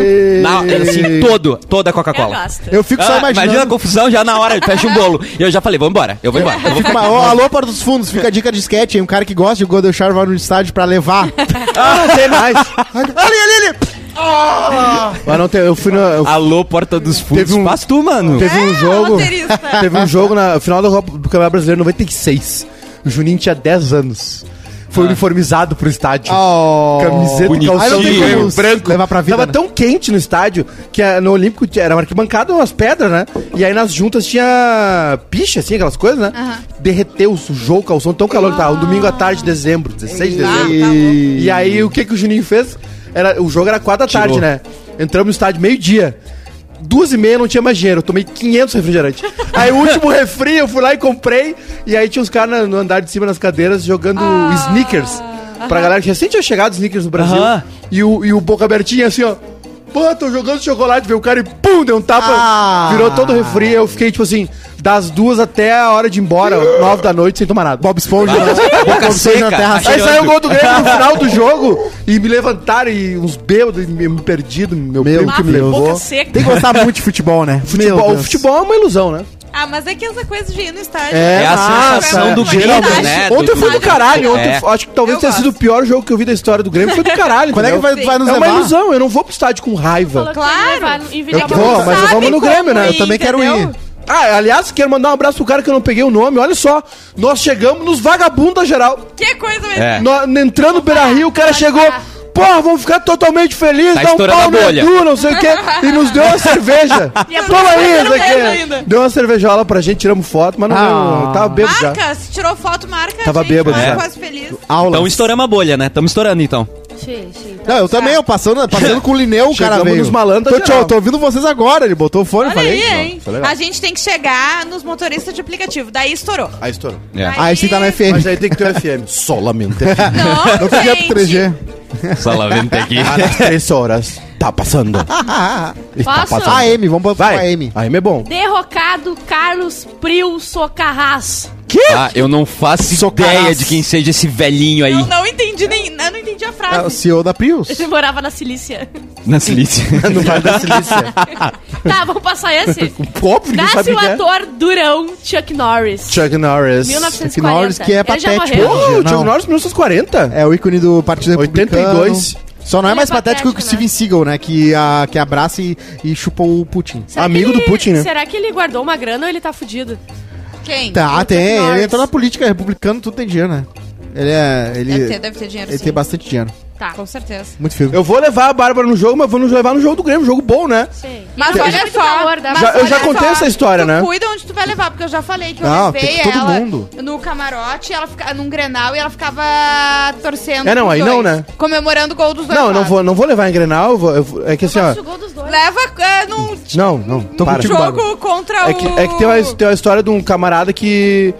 Na, assim, todo, toda a Eu Coca-Cola. gosto. Eu fico só Ah, imaginando. imagina a confusão já na hora, fecha um bolo. E eu já falei, vou embora, eu vou embora. Eu vou Fica uma, ó, alô, Porta dos Fundos, fica a dica de sketch, hein? Um cara que gosta de Golden Shower vai no estádio pra levar. Ah, não tem mais. ali, ali, ali! Mas não tem, eu fui na. eu- Alô, Porta dos Fundos, Teve um- faz tu, mano. teve um É, jogo. roteirista. Teve um jogo na final do, Copa- do Campeonato Brasileiro 96. O Juninho tinha 10 anos. Foi uniformizado pro estádio. Oh. Camiseta, bonitinho. calção Aí branco. levar pra vida, Tava né? tão quente no estádio que a- no Olímpico tinha- era uma arquibancada, umas pedras, né? E aí nas juntas tinha picha, assim, aquelas coisas, né? Derreteu, sujou o calção, tão calor que tava. Um domingo à tarde de dezembro, 16 de Ah, dezembro. tá bom. E aí o que, que o Juninho fez? Era, o jogo era 4 da tarde, Tirou. né? Entramos no estádio meio-dia. Duas e meia não tinha mais dinheiro, eu tomei 500 refrigerantes. Aí o último refri eu fui lá e comprei. E aí tinha uns caras no andar de cima nas cadeiras jogando sneakers. Pra galera que recém tinha chegado sneakers no Brasil. Aham. E, o, e o boca abertinha assim, ó. Pô, tô jogando chocolate, veio o cara e pum, deu um tapa, Ah. virou todo o refri. Eu fiquei, tipo assim, das duas até a hora de ir embora, nove da noite, sem tomar nada. Bob Esponja? Boca Bob Esponja na seca. terra Aí saiu o gol do Grêmio no final do jogo e me levantaram e uns bêbados e me, me perdido, meu, Meu primo que me levou. Boca seca. Tem que gostar muito de futebol, né? Futebol, o futebol é uma ilusão, né? Ah, mas é que essa coisa de ir no estádio. É a massa, sensação do é. Grêmio, Geralmente. né? Ontem do- foi do caralho, ontem É. acho que talvez Eu tenha gosto. sido o pior jogo que eu vi da história do Grêmio, foi do caralho. Quando é que vai, vai nos É uma levar? ilusão, eu não vou pro estádio com raiva. Claro. Eu vou, mas vamos no Grêmio, né? Eu também quero ir. Ah, aliás, quero mandar um abraço pro cara que eu não peguei o nome. Olha só, nós chegamos nos vagabundos geral. Que coisa mais... É. No- entrando no Beira Rio, o cara chegou. parar porra, vamos ficar totalmente felizes, tá dá um pau na Edu, não sei o quê. E nos deu uma cerveja. Toma aí, aqui. Deu uma cervejola pra gente, tiramos foto, mas não, ah. tava bêbado marca, já. se tirou foto, marca. Tava gente, bêbado já. Quase feliz. Aula. Então estouramos a bolha, né? Estamos estourando então. Xê, xê, então não, eu tá. também, eu passando, passando com o Lineu, o cara veio. malandros. Tá tô, tchau, tô ouvindo vocês agora, ele botou o fone, Olha falei. Aí, hein? a gente tem que chegar nos motoristas de aplicativo, daí estourou. Aí estourou. É. Aí, aí você tá no FM. Mas aí tem que ter o FM. Solamente. Não, não tem 3G. Sala, aqui. aquí. A horas tá passando. está Posso? passando. AM, vamos pra Vai. AM. AM é bom. Derrocado Carlos Prio Socarras. Que? Ah, eu não faço ideia de quem seja esse velhinho aí. Eu não entendi nem Entendi a É o frase. CEO da Prius. Ele morava na Cilícia. na Silícia. No Vale da Silícia. tá, vamos passar esse. Óbvio, não Nasce sabe o o é. ator Durão Chuck Norris. Chuck Norris. 1940. Chuck Norris, que é Ele já patético. morreu. Oh, o Chuck Não. Norris 1940. É o ícone do Partido Republicano. 82. Só não é Ele mais é patético que o patético, Steven Seagal, né? Que, a, que abraça e, e chupa o Putin. Será Amigo que do ele- Putin, né? Será que ele guardou uma grana ou ele tá fudido? Quem? Tá, Chuck tem. Ele entrou na política republicana, tudo tem dinheiro, né? Ele é. Ele, Deve ter, deve ter dinheiro, ele sim. tem bastante dinheiro. Tá. Com certeza. Muito filme. Eu vou levar a Bárbara no jogo, mas vou nos levar no jogo do Grêmio. Jogo bom, né? Sei. Mas olha só, calor, mas Já- eu já olha contei só, essa história, tu né? Cuida onde tu vai levar, porque eu já falei que eu Não, levei tem que todo ela mundo. no camarote, ela fica num Grenal e ela ficava torcendo. É, não, aí dois, não, né? Comemorando o gol dos dois. Não, eu não vou, não vou levar em Grenal. eu vou- eu vou- é que assim, ó. Gosto do gol dos dois. Leva é, num Não, não. Tô contigo, jogo contra É o. que, é que tem, uma, tem uma história de um camarada que.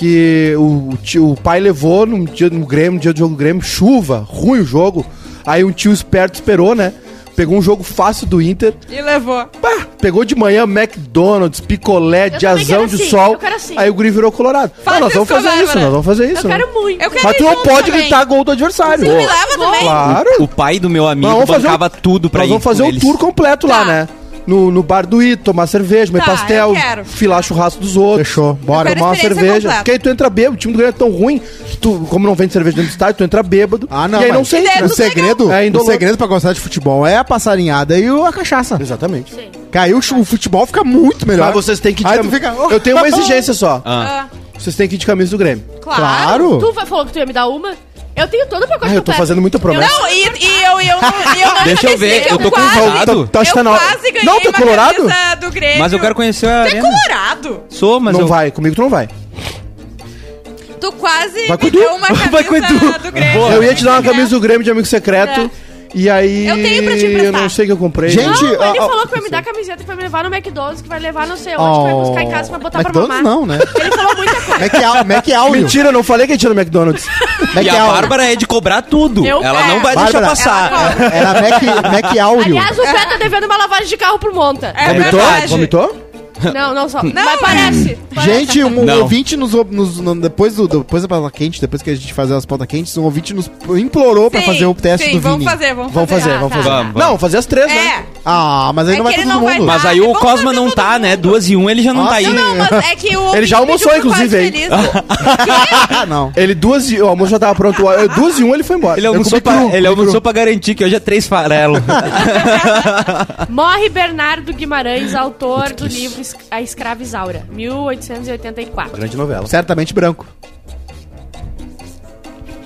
Que o, tio- o pai levou num dia no Grêmio, no dia do jogo do Grêmio, chuva, ruim o jogo. Aí um tio esperto esperou, né? Pegou um jogo fácil do Inter. E levou. Pá, pegou de manhã McDonald's, picolé, Eu diazão de assim, sol. eu quero assim. Aí o Guri virou colorado. Faz Ah, nós vamos fazer isso, nós vamos fazer Eu isso. né? quero muito. Eu quero Mas tu não pode também. gritar gol do adversário. Você me leva também? Claro. O pai do meu amigo Nós bancava um- tudo pra Nós ir vamos fazer o eles. tour completo lá, Tá. né? No, no bar do Ito, tomar cerveja, comer Tá, pastel, filar churrasco dos outros. Fechou. Bora. Tomar uma cerveja. completa. Porque aí tu entra bêbado, o time do Grêmio é tão ruim, que tu, como não vende cerveja dentro do estádio, tu entra bêbado. Ah, não. E aí não né? O segredo, É, o segredo pra gostar de futebol é a passarinhada e o- a cachaça. Exatamente. Sim. Caiu o futebol fica muito melhor. Mas vocês têm que Aí cam- tu fica- Eu tenho uma exigência só. Ah. Ah, Vocês têm que ir de camisa do Grêmio. claro. Claro. Tu fa- falou que tu ia me dar uma? Eu tenho todo o pacote Ah, eu tô fazendo muita promessa. Não, e, e eu, e eu, e eu não Deixa eu ver, eu tô quase, convocado. Tá, eu tá na- quase ganhei Não, tu é uma colorado? camisa do Grêmio. Mas eu quero conhecer a Tu é arena. colorado. Sou, mas não eu... vai, comigo tu não vai. Tu quase Vai com me o Edu. deu uma camisa Vai com Edu. do Grêmio. Eu ia te dar uma camisa do Grêmio de amigo secreto. E aí. Eu tenho pra te Eu emprestar. não sei o que eu comprei. Gente, Não, ele falou que vai me dar camiseta, que vai me levar no McDonald's, que vai levar não sei onde, que vai buscar em casa, vai botar pra McDonald's mamar. não, né? Ele falou muita coisa. Mac, Mac. Mentira, eu não falei que a gente ia no McDonald's. Mac E a. Bárbara é de cobrar tudo. Eu- Ela é. não vai deixar Bárbara, passar. ela Era Mac, Mac Áureo. Aliás, o Pé tá devendo uma lavagem de carro pro Monta. É Vomitou? Vomitou? Não, não só. Mas parece. parece. Gente, um Não. ouvinte nos, nos- no- depois, do, depois da pauta quente, depois que a gente fazer as pautas quentes, um ouvinte nos implorou pra Sim, fazer o teste sim, do vamos Vini. fazer, vamos Vamos fazer. fazer, Ah, vamos tá. fazer. Vamos, Não, vamos. fazer as três, né? É. Ah, mas aí É não vai todo não vai mundo. tá. Mas aí o vamos Cosma fazer não tá, né? Duas e um ele já não Nossa, tá aí. Não, mas é que o Ele já almoçou, inclusive, aí. Ah, não. Ele duas e... O almoço já tava pronto. Duas e um ele foi embora. Ele almoçou, pra, ele almoçou pra garantir que hoje é três farelo. Morre Bernardo Guimarães, autor do livro A Escrava Isaura, 1884. Grande novela. Certamente branco.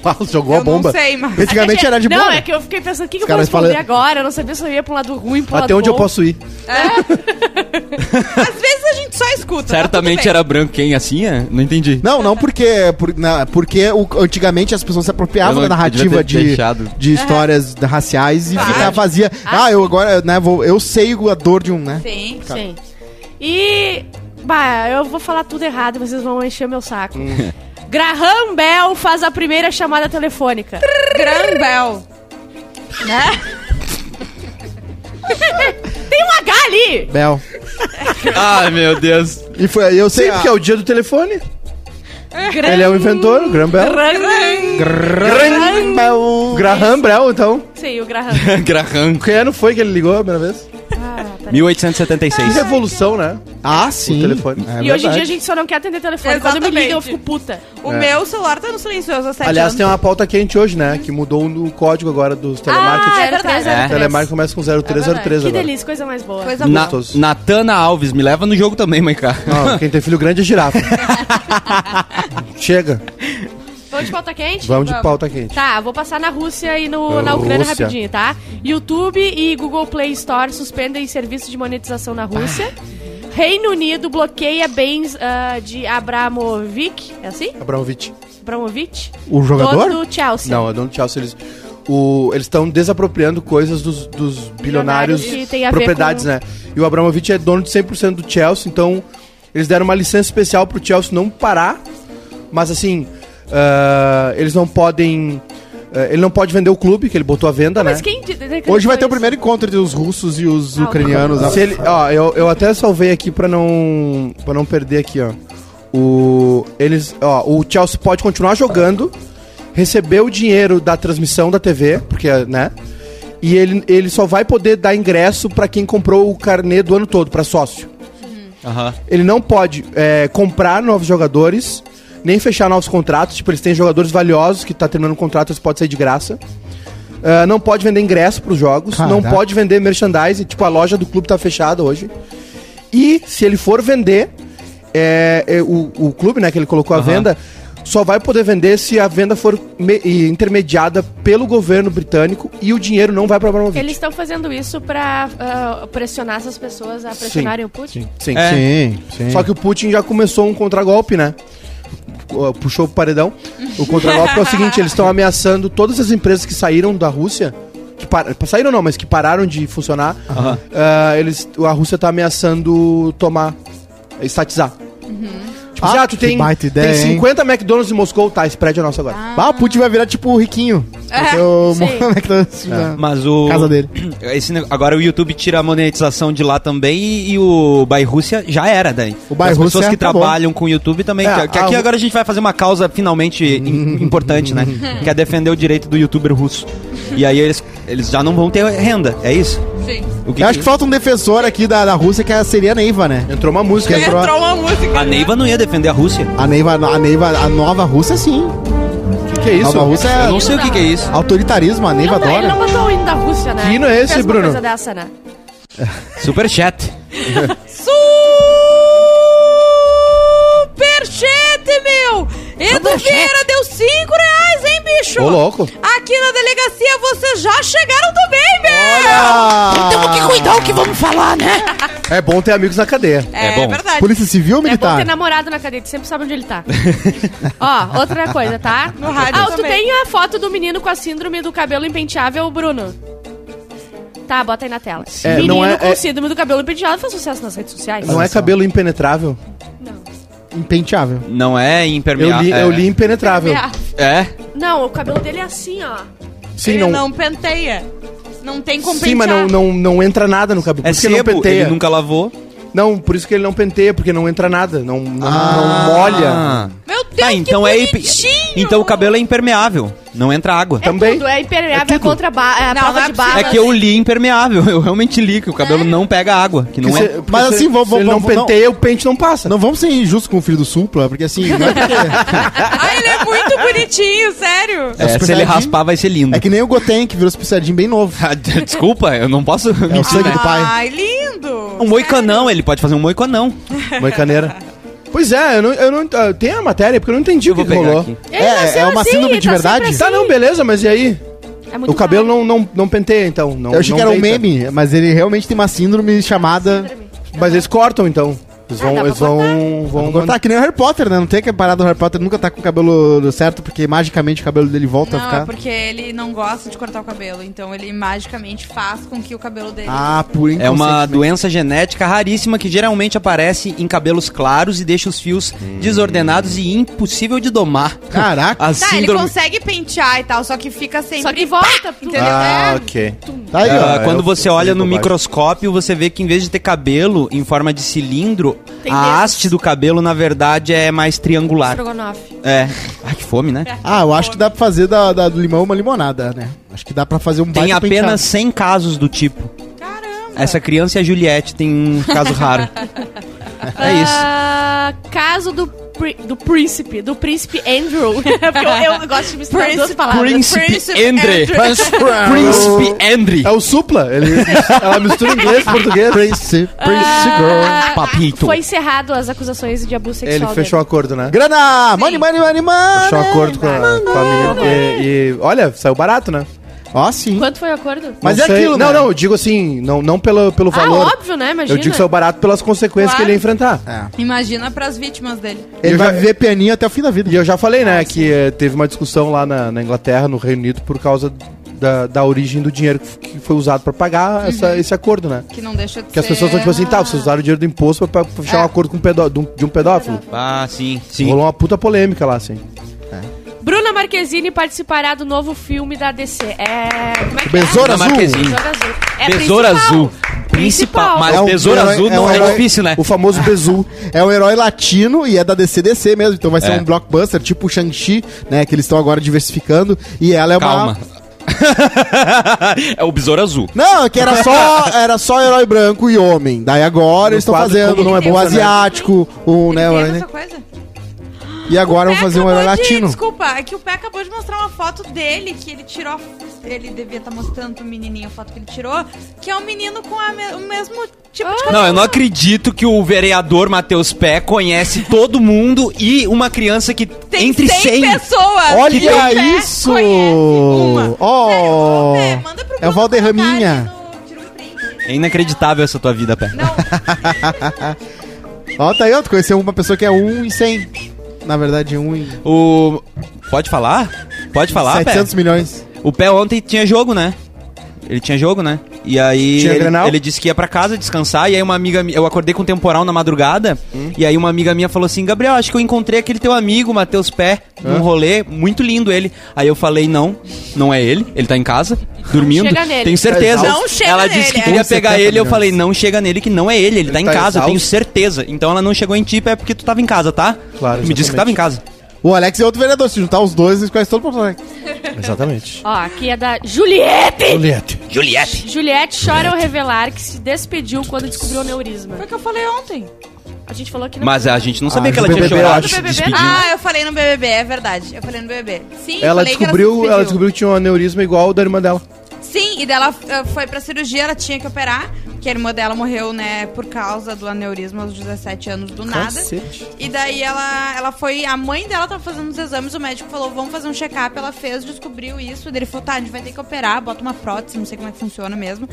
Ah, jogou Eu a bomba. não sei, mas... Antigamente era de Não, boa. né? é que eu fiquei pensando, o que, que eu vou caras responder agora? Eu não sabia se eu ia pra um lado ruim, pra um lado Até onde eu bom. posso ir. Às vezes a gente só escuta. tá Certamente bem. era branco quem assim é? Não entendi. Não, não porque, por, na- porque o- antigamente as pessoas se apropriavam Eu da não- eu narrativa de, deixado. de histórias raciais e Claro. ficava, fazia. Ah, eu agora, né, vou, eu sei a dor de um, né? Sim. Sim. E. Bah, eu vou falar tudo errado, vocês vão encher meu saco. Graham Bell faz a primeira chamada telefônica. Graham Bell. Né? Tem um H ali! Bel. Ai, meu Deus. E foi aí, eu sei. Sim, porque é o dia do telefone. Gra- Ele é o inventor, o Graham Bell. Graham. Bel. Graham Bell, então. Sim, o Graham. Graham. Que ano foi que ele ligou a primeira vez? Ah, peraí. Que 1876. revolução, né? Ah, sim. telefone. É e hoje em dia a gente só não quer atender telefone. Quando me ligam, eu Exatamente. fico puta. O É. meu celular tá no silencioso há sete Aliás, anos. tem uma pauta quente hoje, né? Que mudou o código agora dos telemarketing. Ah, é verdade. 0303. O telemarketing começa com 0303 Que agora. delícia, coisa mais boa. Coisa Na, Gostoso. Natana Alves, me leva no jogo também, mãe cá. Não, quem tem filho grande é girafa. Chega. Vamos de pauta quente? Vamos de pauta quente. Tá, vou passar na Rússia e no, na Ucrânia Rússia. rapidinho, tá? YouTube e Google Play Store suspendem serviço de monetização na Rússia. Reino Unido bloqueia bens ah, de Abramovic, é assim? Abramovich. Abramovich? O jogador? Dono do Chelsea. Não, é dono do Chelsea. Eles o- eles estão desapropriando coisas dos, dos bilionários, Bilionários propriedades, com- né? E o Abramovich é dono de 100% do Chelsea, então eles deram uma licença especial pro Chelsea não parar, mas assim, ah, eles não podem... ah, ele não pode vender o clube, que ele botou à venda, né? Mas quem... Hoje vai ter o primeiro encontro entre os russos e os Ah, ucranianos. Se ele, ó, eu, eu até salvei aqui pra não para não perder aqui, ó. O eles, ó, o Chelsea pode continuar jogando, receber o dinheiro da transmissão da TV, porque, né? E ele, ele só vai poder dar ingresso pra quem comprou o carnê do ano todo, pra sócio. Aham. Ele não pode é, comprar novos jogadores, nem fechar novos contratos. Tipo, eles têm jogadores valiosos que tá terminando o contrato, eles podem sair de graça. Ah, não pode vender ingresso pros jogos, não Caraca. pode vender merchandising, tipo, a loja do clube tá fechada hoje. E se ele for vender, é, é, o, o clube, né, que ele colocou à venda, só vai poder vender se a venda for me- intermediada pelo governo britânico e o dinheiro não vai pra Abramovich. Eles estão fazendo isso pra ah, pressionar essas pessoas a pressionarem o Putin? Sim. É. Sim, sim. Só que o Putin já começou um contragolpe, né? Puxou o paredão. O contragolpe é o seguinte: eles estão ameaçando todas as empresas que saíram da Rússia. Que par... Saíram não, mas que pararam de funcionar. Aham. uh, eles... A Rússia tá ameaçando tomar. estatizar. Tipo, Ah, ah, tu tem, ideia, tem 50 McDonald's em Moscou, tá, esse prédio é nosso agora. Ah, o Putin vai virar tipo o riquinho. É, o sim. McDonald's na Mas o. casa dele. Esse, agora o YouTube tira a monetização de lá também e, e o Buy Rússia já era daí. O As pessoas que acabou. trabalham com o YouTube também. É, que, que a aqui agora a gente vai fazer uma causa finalmente im- importante, né? Que é defender o direito do youtuber russo. E aí eles, eles já não vão ter renda, é isso? O que Eu acho que falta um defensor aqui da, da Rússia que é- seria a Neiva, né? Entrou uma música. Entrou- Entrou uma música. A Neiva não ia defender a Rússia. A Neiva, a Neiva, a nova Rússia, sim. O que, que é A isso? nova Rússia Eu é não sei o que, que é isso. autoritarismo, a Neiva Não, ele não adora. botou o hino da Rússia, né? Que hino é esse, Bruno? coisa dessa, né? Super chat. Superchat, meu! Edu Vieira deu 5 reais, hein, bicho? Ô, louco. Aqui na delegacia vocês já chegaram também, meu! Ah, Temos que cuidar o que vamos falar, né? É bom ter amigos na cadeia. É bom. verdade. Polícia Civil ou É bom Militar? ter namorado na cadeia, tu sempre sabe onde ele tá. Ó, outra coisa, tá? No rádio Ah, tu também. tem a foto do menino com a síndrome do cabelo impenteável, Bruno? Tá, bota aí na tela. É, menino não é- com é- síndrome do cabelo impenteável faz sucesso nas redes sociais. Não é cabelo impenetrável? Impenteável. Não é Eu impermeável. li, eu li impenetrável. É? Não, o cabelo dele é assim, ó. Sim, Ele não. não penteia. Não tem como Sim, mas não, pentear. não, não entra nada no cabelo. É Por isso que não sebo, penteia. ele nunca lavou. Não, por isso que ele não penteia, porque não entra nada, não, não, Ah. não molha. Ah. Meu Deus, Tá, então que é imp-! Então o cabelo é impermeável, não entra água. É Também. tudo, é impermeável, É é, tudo. contra ba é a Não, prova não é de balas. É que eu li impermeável, eu realmente li que o cabelo não pega água, que não Porque é. porque Mas se- assim, vamos- se ele não penteia, o pente não passa. Não vamos ser injustos com o filho do Supla, porque assim, não é porque... Ai, ele é muito bonitinho, sério. É É, se ele raspar vai ser lindo. É que nem o Goten, que virou Super Saiyajin bem novo. Desculpa, eu não posso É o sangue do pai. Ai, lindo. Um moicanão, ele pode fazer um moicanão. Moicaneira. Pois é, eu não, eu não. Tem a matéria, porque eu não entendi Eu o que, que rolou. aqui. Ele É, é uma assim, síndrome de tá verdade? sempre Tá, assim. não, beleza, mas e aí? É muito O cabelo raro. não, não, não penteia, então. Não, Eu achei não que era um meme, mas ele realmente tem uma síndrome chamada... Mas eles cortam, então. Eles Ah, vão. dá pra eles vão. vão cortar, que nem o Harry Potter, né? Não tem que parar do Harry Potter nunca tá com o cabelo certo, porque magicamente o cabelo dele volta a Não, ficar... é porque ele não gosta de cortar o cabelo, então ele magicamente faz com que o cabelo dele... Ah, por É uma doença genética raríssima que geralmente aparece em cabelos claros e deixa os fios desordenados e impossível de domar. Caraca. A Tá, ele consegue pentear e tal, só que fica sempre... Só que volta, tu- Entendeu? Ah, É. ok. Tá aí, Ah, ó. quando eu- você eu olha no microscópio, você vê que em vez de ter cabelo em forma de cilindro, Tem a dedos. haste do cabelo, na verdade, é mais triangular. Estrogonofe. É. Ai, que fome, né? Ah, eu acho que dá pra fazer da, da- do limão uma limonada, né? Acho que dá pra fazer um Tem apenas penteado. 100 casos do tipo. Caramba. Essa criança e a Juliette tem um caso raro. É isso. Ah, caso do, do príncipe, do príncipe Andrew. Porque eu, eu gosto de misturar as duas Príncipe- palavras. Príncipe Príncipe Andre. Andrew. Príncipe Andre. É o supla. Ele, ela mistura inglês e português. Prince, Prince Ah, Papito. Foi encerrado as acusações de abuso sexual. Ele fechou o acordo, né? Girl. Grana! Money, money, money, money! Fechou o acordo com a, com a menina. E, e, olha, saiu barato, né? Ó, sim. Quanto foi o acordo? Mas Não é sei- aquilo, Não, né? não, eu digo assim, não, não pelo, pelo Ah, valor. óbvio, né? Imagina. eu digo que saiu barato pelas consequências Claro. que ele ia enfrentar. É. Imagina pras vítimas dele. Ele Eu vai já- viver pianinho até o fim da vida. E eu já falei, né, que eh, teve uma discussão lá na, na Inglaterra, no Reino Unido, por causa da, da origem do dinheiro que f- que foi usado pra pagar essa- esse acordo, né? Que não deixa de Que as ser- pessoas estão tipo assim, tá, vocês usaram o dinheiro do imposto pra, pra fechar É. um acordo com um pedó- de, um, de um pedófilo. Ah, sim, sim. Rolou uma puta polêmica lá, assim. Bruna Marquezine participará do novo filme da DC. É. Como é que Besouro é? Azul. Marquezine. Besouro Azul. É Besouro principal. Azul. Principal. Mas É um besouro herói- azul é não um é difícil, né? O famoso Bezu. É um herói latino e é da DCDC mesmo, então vai ser É. um blockbuster, tipo o Shang-Chi, né? Que eles estão agora diversificando. E ela é uma. Calma. é o besouro azul. Não, é que era só, era só herói branco e homem. Daí agora No eles estão fazendo não é bom, né? asiático, o, Ele né, o- né? essa coisa? E agora Pé fazer um herói de- latino. Desculpa, é que o Pé acabou de mostrar uma foto dele, que ele tirou. Ele devia estar mostrando pro menininho a foto que ele tirou, que é um menino com a me- o mesmo tipo de cabelo. Não, eu não acredito que o vereador Matheus Pé conhece todo mundo e uma criança que Tem entre 100, 100 pessoas! Olha que o Pé isso! Oh! Sério, ô, Pé, manda pro É o Valderraminha. no- um. É inacreditável essa tua vida, Pé. Não, Ó, tá aí, ó, tu conheceu uma pessoa que é 1 em 100. Na verdade, 1 em O. Pode falar? Pode falar, Pé? 700 milhões. O Pé ontem tinha jogo, né? Ele tinha jogo, né? E aí Tinha ele, ele disse que ia pra casa descansar e aí uma amiga mi- eu acordei com um temporal na madrugada e aí uma amiga minha falou assim: "Gabriel, acho que eu encontrei aquele teu amigo, Matheus Pé, num Hã? rolê, muito lindo ele". Aí eu falei: "Não, não é ele, ele tá em casa, dormindo". chega nele. Tenho certeza. Não chega ela nele, disse que é. queria pegar 70 ele, eu falei: "Não chega nele que não é ele, ele, tá em tá casa, eu tenho exausto. certeza". Então ela não chegou em ti, Pé, porque tu tava em casa, tá? Claro, Me disse que exatamente. tava em casa. O Alex é outro vereador. Se juntar os dois, eles conhecem todo o Porto Alegre. Exatamente. Ó, aqui é da Juliette. Juliette. Juliette. Juliette chora ao revelar que se despediu quando descobriu o aneurisma. foi o que eu falei ontem. A gente falou que não. Mas a gente não sabia Ah, que ela no tinha BBB, eu chorado acho. BBB? Ah, eu falei no BBB, é verdade. Eu falei no BBB. Sim, Ela falei que descobriu, se ela despediu. descobriu que tinha um aneurisma igual o da irmã dela. Sim, e dela eh, foi pra cirurgia, ela tinha que operar, que a irmã dela morreu, né, por causa do aneurisma aos 17 anos do nada. Cacete. E daí ela, ela foi. A mãe dela tava fazendo os exames, o médico falou: vamos fazer um check-up. Ela fez, descobriu isso. Daí ele falou: tá, a gente vai ter que operar, bota uma prótese, não sei como é que funciona mesmo.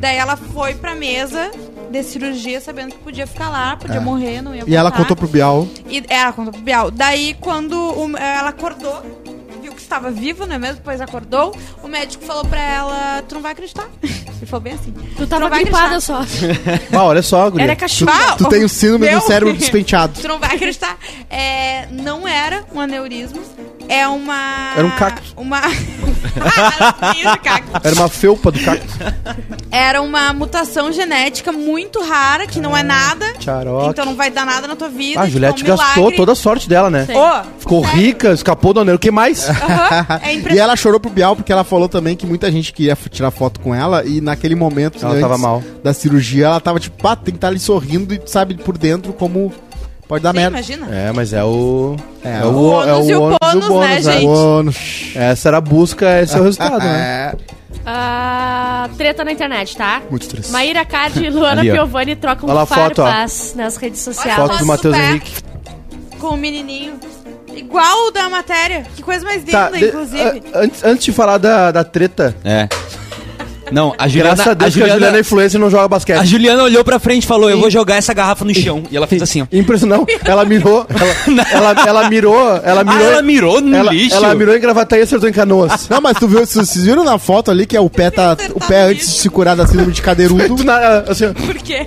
Daí ela foi pra mesa de cirurgia, sabendo que podia ficar lá, podia morrer, não ia E ela voltar. contou pro Bial. E é, ela contou pro Bial. Daí, quando ela acordou, estava vivo, não é mesmo? Depois acordou, o médico falou pra ela: Tu não vai acreditar. Ele falou bem assim. Tu tava vai gripada só. Ah, olha só, guria. Era cachorro. Ah, Tu tem o síndrome meu. do cérebro despenteado. Tu não vai acreditar. É, não era um aneurisma. É uma. Era um cacto. Uma. Era uma felpa do cacto. Era uma mutação genética muito rara, que não é nada. Tcharoque. Então não vai dar nada na tua vida. Ah, a e, tipo, Juliette é um gastou milagre. toda a sorte dela, né? Ô, Ficou sério. rica, escapou do anel. O que mais? Aham, é E ela chorou pro Bial porque ela falou também que muita gente queria tirar foto com ela e naquele momento Ela antes tava mal. da cirurgia ela tava tipo, pá, tem que estar ali sorrindo e sabe por dentro como pode dar Sim, merda. imagina. É, mas é o. É, É, o o, é ônus e o ônus bônus, né, gente? O ônus. Essa era a busca, esse é o resultado, né? É, Ah, treta na internet, tá? Muito estresse. Maíra Card e Luana Ali, ó. Piovani trocam Olha lá a foto, ó. farpas nas redes sociais. Foto do Matheus pé. Henrique. Com o menininho. Igual o da matéria. Que coisa mais linda, Tá, de- inclusive. a- antes, antes de falar da, da treta, É. Não, a Juliana. graças a Deus que a Juliana é influencer e não joga basquete. a Juliana olhou pra frente e falou: Eu vou jogar essa garrafa no chão. E ela fez assim, ó. Impressionante. Ela mirou. Ela, ela, ela mirou. Ela Ah, mirou. ela mirou no ela, lixo. ela mirou em Gravataí e acertou em canoas. Não, mas tu viu, vocês viram na foto ali que é o pé tá. O pé antes de se curar da síndrome de cadeirudo. Assim. Por quê?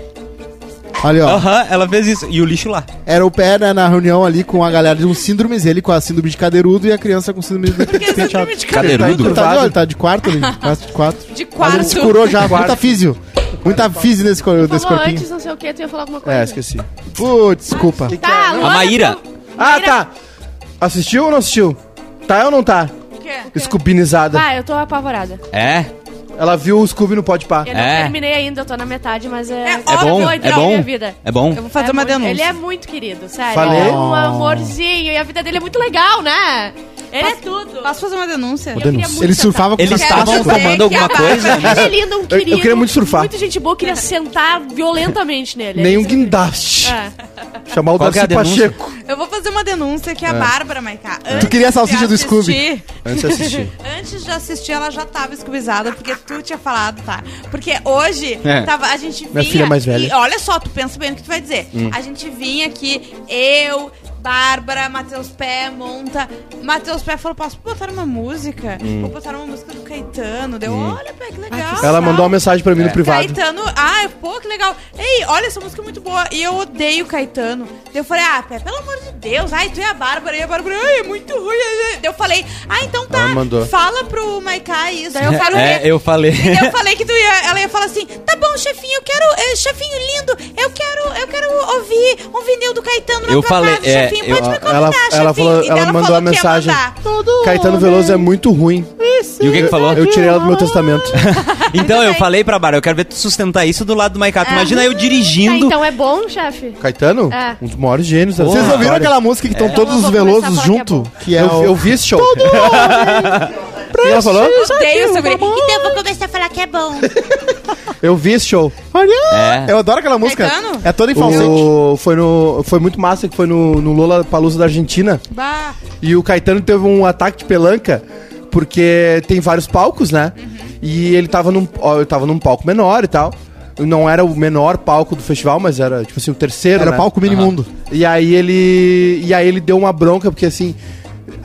Ali, ó. Aham, ela fez isso. E o lixo lá. Era o pé né, na reunião ali com a galera de um síndromes, ele com a síndrome de cadeirudo e a criança com síndrome de penteado. síndrome de Cadeirudo? Ele tá, ele tá de quarto ali, quarto de quatro. De Mas ele se quarto. curou já, muita físio. Muita físio nesse, cor- nesse falou corpinho. antes, não sei o que, tu ia falar alguma coisa. É, esqueci. Putz, desculpa. Tá, Luana, A Maíra. tu- Ah, tá. Assistiu ou não assistiu? Tá ou não tá? O quê? Scubinizada. Vai, eu tô apavorada. É? Ela viu o Scooby no Pode Pá. Eu não É. terminei ainda, eu tô na metade, mas é... É É bom? É da bom? minha vida. É bom? Eu vou fazer É uma muito- denúncia. Ele é muito querido, sério. Falei. Ele é um amorzinho e a vida dele é muito legal, né? Ele é tudo. Posso fazer uma denúncia? Eu queria muito Ele sentar- surfava com Eles estavam tomando alguma coisa? Ele é lindo, um querido. eu queria muito surfar. Muita gente boa, eu queria sentar violentamente nele. Nem um Ele- guindaste. É. Chamar o é Darcy denúncia? Pacheco. Eu vou fazer uma denúncia que a Bárbara, Maiká. É. Tu queria a salsicha do Scooby. Scooby. Antes de assistir. Antes de assistir, ela já tava escubizada, porque tu tinha falado, tá? Porque hoje, É. tava, a gente vinha... Minha filha mais velha. E olha só, tu pensa bem no que tu vai dizer. A gente vinha aqui, eu, Bárbara, Matheus Pé, Monta... Matheus Pé falou, posso botar uma música? Vou botar uma música do Caetano. Deu, olha, Pé, que legal. Ela mandou uma mensagem pra mim no privado. Caetano, ah, pô, que legal. Ei, olha, essa música é muito boa. E eu odeio Caetano. Daí eu falei, ah, Pé, pelo amor de Deus. Ai, tu e a Bárbara. E a Bárbara, ai, é muito ruim. Daí eu falei, ah, então tá. Ela mandou. Fala pro Maiká isso. Daí eu quero É, eu falei. E daí eu falei que tu ia, ela ia falar assim, tá bom, chefinho, eu quero, eh, chefinho um vinil do Caetano na Eu tua falei, casa, é, chefinho, eu- pode me ela- convidar, ela chefinho. falou- E ela daí mandou falou a mensagem. Caetano Veloso é muito ruim. E o que que falou? Eu tirei ela do meu testamento. Então, eu falei pra Bárbara, eu quero ver tu sustentar isso do lado do Maicato. Imagina eu Tá, dirigindo. então é bom, chefe? Caetano? É. Um dos maiores gênios Vocês ouviram aquela música que estão Eu todos os velosos é junto? bom. Que é Eu, o... eu vi esse show. O que ela falou? Odeio essa guria. Então eu vou começar a falar que é bom. Eu vi esse show. É. Eu adoro aquela música. Caetano? É toda em falsete. O, foi, no, foi muito massa que foi no, no Lola Palusa da Argentina. Bah. E o Caetano teve um ataque de pelanca, porque tem vários palcos, né? E ele tava num, ó, ele tava num palco menor e tal. Não era o menor palco do festival, mas era, tipo assim, o terceiro, Era né? palco minimundo. E aí ele. E aí ele deu uma bronca, porque assim.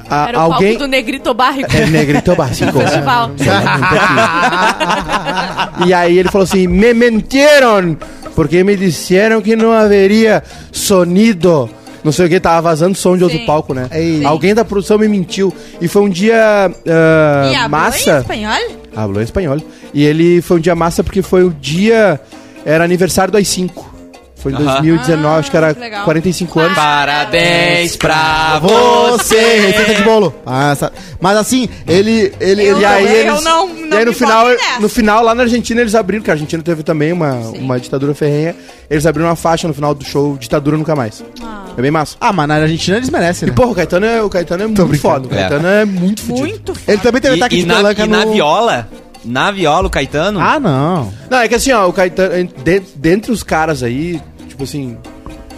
A- Era o alguém. palco do Negrito Barrico. É negrito básico. Festival. E aí ele falou assim: Me mentieron, porque me disseram que não haveria sonido. Não sei o que, tava vazando som de outro Sim. palco, né? Alguém da produção me mentiu. E foi um dia ah, E massa. em espanhol? Hablou em espanhol. E ele foi um dia massa porque foi o dia. Era aniversário do AI-5. Foi em Aham. 2019, acho que era que legal. 45 anos. Parabéns pra Você, você. receita de bolo. Passa. Mas assim, ele. ele, Eu ele E aí, não- eles, eu não- não e aí no final, no final, lá na Argentina, eles abriram, que a Argentina teve também uma, uma ditadura ferrenha. Eles abriram uma faixa no final do show, ditadura nunca mais. É bem massa. Ah, mas na Argentina eles merecem, E né? porra, o Caetano é, o Caetano é muito brincando. foda. O Caetano é, muito fudido. Muito Ele também teve ataque E, e de na, pelanca e na no... viola, na viola, o Caetano. Ah, não. Não, é que assim, ó, o Caetano, de- dentre os caras aí, tipo assim,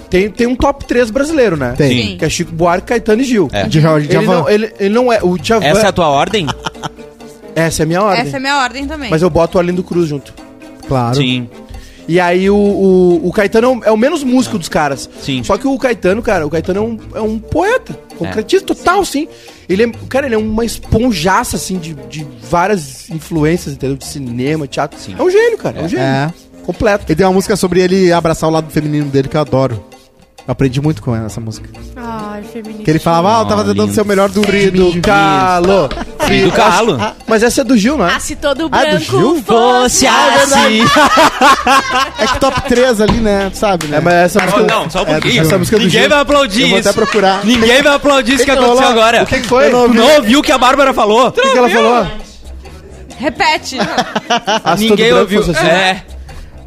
tem, tem um top 3 brasileiro, né? Tem. Sim. Que é Chico Buarque, Caetano e Gil. É. De Jorge Ele não, ele, ele não é. O Djavan. Essa é a tua ordem? essa é a minha ordem. Essa é a minha ordem também. Mas eu boto o Arlindo Cruz junto. Claro. Sim. E aí o, o, o Caetano é o, é o menos músico dos caras. Sim. Só que o Caetano, cara, o Caetano é um, é um poeta. Concretista total, sim. Ele é, cara, ele é uma esponjaça, assim, de, de várias influências, entendeu? De cinema, teatro. Sim. É um gênio, cara. É, um gênio. É. Completo. Ele tem uma música sobre ele abraçar o lado feminino dele que eu adoro. Aprendi muito com ela, essa música. Ai, feminista. Que ele falava, ah, eu tava Oh, tentando ser o melhor do Do calo. Do calo. Mas essa é do Gil, não é? Ah, se todo Ah, do branco Gil? fosse Fosse assim. É que top 3 ali, né? Tu sabe, né? É, mas essa Oh, música... não, só um É, pouquinho. essa música do Ninguém Gil. vai aplaudir Eu vou isso. até procurar. Ninguém vai aplaudir isso que que aconteceu rolou? agora. O que foi? Eu não Tu não ouviu o que a Bárbara falou? O que, que ela falou? Repete. Ah, Ninguém ouviu. assim. É.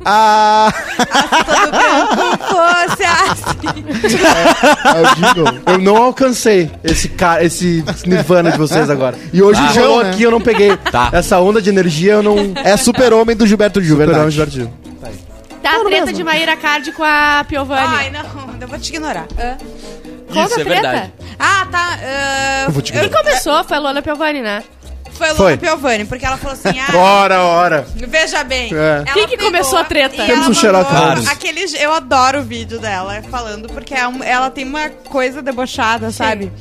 Ah, Todo branco fosse assim. é jingle. Eu não alcancei esse, cara, esse nirvana de vocês agora. E hoje o João, rolou né? aqui, eu não peguei. Tá. Essa onda de energia eu não... É super-homem do Gilberto Gil, Superamos verdade. divertido. Tá a treta de Maíra Card com a Piovani. Ai, não, eu vou te ignorar. Conta Isso a é treta. verdade. Ah, tá. ah, Eu vou te Quem começou foi a Luana Piovani, né? Foi a Foi. Luana Piovani, porque ela falou assim: ah, Ora, ora. veja bem. É. Quem que começou a treta? e Temos ela um. Aquele, eu adoro o vídeo dela falando, porque é um- ela tem uma coisa debochada, sabe?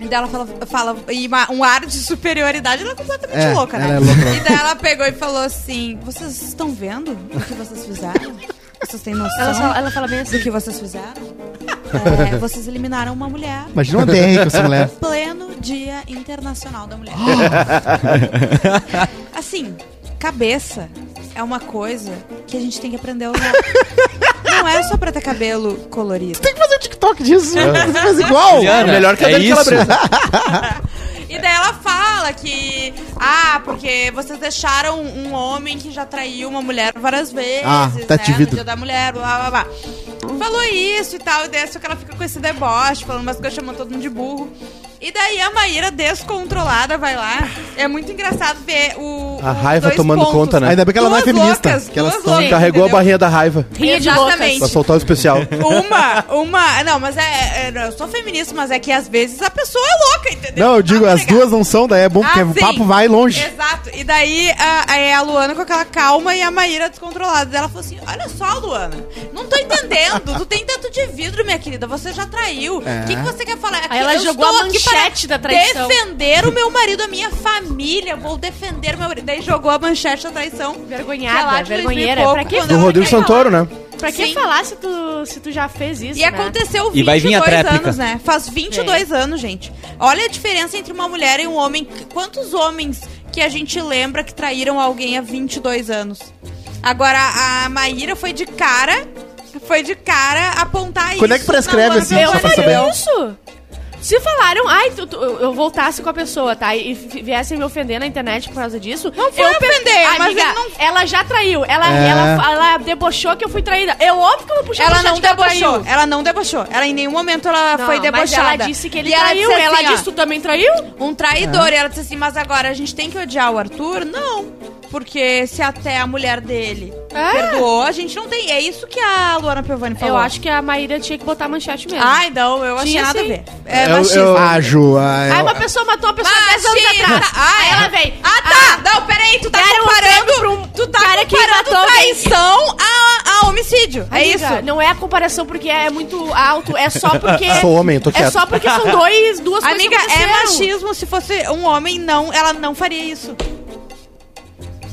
E daí ela fala, fala e uma- um ar de superioridade, ela é completamente É, louca, né? ela é louca. E daí ela pegou e falou assim: Vocês estão vendo o que vocês fizeram? Vocês têm noção Ela, fala- ela fala bem assim. do que vocês fizeram? É, vocês eliminaram uma mulher. Imagina uma DR com essa mulher. Pleno Dia Internacional da Mulher. assim, cabeça é uma coisa que a gente tem que aprender a usar. Não é só pra ter cabelo colorido. Tem que fazer um TikTok disso. Você faz igual. Juliana, É melhor que a é Dani isso. Calabresa. E daí ela fala que. Ah, porque vocês deixaram um homem que já traiu uma mulher várias vezes. Ah, tá né, no dia da mulher, blá blá blá. Falou isso e tal, e daí só que ela fica com esse deboche, falando umas coisas, chamando todo mundo de burro. E daí a Maíra, descontrolada, vai lá. É muito engraçado ver o. A raiva dois tomando pontos. conta, né? Ainda bem que ela não é Duas feminista. loucas, que elas duas são... loucas. Carregou a entendeu? barrinha da raiva Rinha de Exatamente. pra soltar o especial. Uma, uma. Não, mas é, é- Eu sou feminista, mas é que às vezes a pessoa é louca, entendeu? Não, eu Dá digo, as negar. duas não são, daí é bom porque Ah, o papo vai longe. Exato. E daí a, é a Luana com aquela calma e a Maíra descontrolada. Ela falou assim: Olha só, Luana, não tô entendendo. tu tem tanto de vidro, minha querida. Você já traiu. O É. que, que você quer falar? Aí ela Eu jogou estou a aqui para manchete da traição. Defender o meu marido, a minha família. Vou defender o meu marido. Daí jogou a manchete da traição. Vergonhada, é lá de 2000 vergonheira. pouco, Pra que- quando Do ela Rodrigo Santoro, né? Pra que Sim. falar se tu, se tu já fez isso, E né? aconteceu 22 E vai vir a tréplica. anos, né? Faz 22 anos, gente. Olha a diferença entre uma mulher e um homem. Quantos homens que a gente lembra que traíram alguém há 22 anos? Agora, a Maíra foi de cara. Foi de cara apontar isso. Quando é que prescreve, assim, Eu pra Piovani. saber? isso. Se falaram, ai, tu- tu- eu voltasse com a pessoa, tá? E viessem me ofender na internet por causa disso. Não foi eu ofender, mas amiga, ele não- ela já traiu. Ela, É. ela, ela debochou que eu fui traída. Eu óbvio que eu vou puxar Ela não ela debochou. traiu. Ela não debochou. Ela em nenhum momento ela Não, foi Mas debochada. ela disse que ele E ela traiu. disse ela assim, ó, disse, tu também traiu? Um traidor. E ela disse assim, mas agora a gente tem que odiar o Arthur? Não. Porque se até a mulher dele É. perdoou, a gente não tem. É isso que a Luana Piovani falou. Eu acho que a Maíra tinha que botar manchete mesmo. Ai, não, eu achei Tinha nada sim. a ver. É Eu- machismo. eu- Ah, Ju, ah, Aí eu- uma pessoa matou uma pessoa 10 anos Machista. atrás. Ah, Aí é. ela vem. Ah, tá. Não, peraí, tu tá um comparando. um tu tá cara que comparando matou alguém. traição a, a homicídio. é Amiga, isso. Não é a comparação porque é muito alto, é só porque. Sou homem, tô É quieto. só porque são dois, duas coisas Amiga, que é machismo. Se fosse um homem, não, ela não faria isso.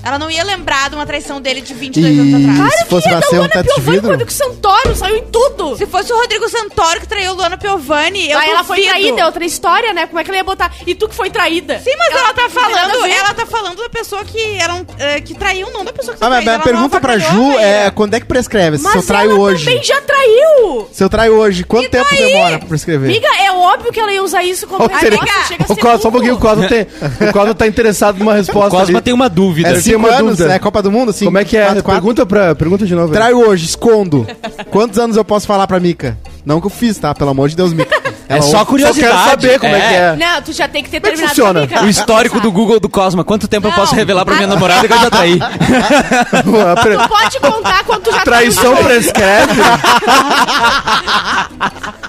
Ela não ia lembrar de uma traição dele de 22 anos E atrás. se fosse Ia dar ser um Luana Piovani quando que Santoro saiu em tudo. Se fosse o Rodrigo Santoro que traiu Luana Piovani, eu Aí ela foi traída, é outra história, né? Como é que ela ia botar? E tu que foi traída? Sim, mas ela, tá não tem nada a falando, ela tá falando da pessoa que eram eh, que traiu, não da pessoa que Ah, foi mas a Ela pergunta pra Ju é quando é que prescreve? Se eu Mas traio ela hoje. também já traiu. Se eu traio hoje, quanto E tempo daí? demora pra prescrever? Amiga, é óbvio que ela ia usar isso como o resposta. Chega a o ser Cosmo, só um pouquinho, o. Cosmo, tem, o Cosmo tá interessado numa resposta. Cosma ali. tem uma dúvida. É Essa cinco uma anos? dúvida. É Copa do Mundo? Cinco, Como é que é? quatro, quatro? Pergunta, pra, pergunta de novo. Traio hoje, escondo. Quantos anos eu posso falar pra Mica? Não que eu fiz, tá? Pelo amor de Deus, Mica. É só curiosidade. Só quero saber como é, que é. Não, tu já tem que ter Como é que terminado funciona? com a Mica. O histórico do Google do Cosma. Quanto tempo eu Não. posso revelar pra minha namorada que eu já traí? A pre- Tu pode contar quanto tu já Traição prescreve.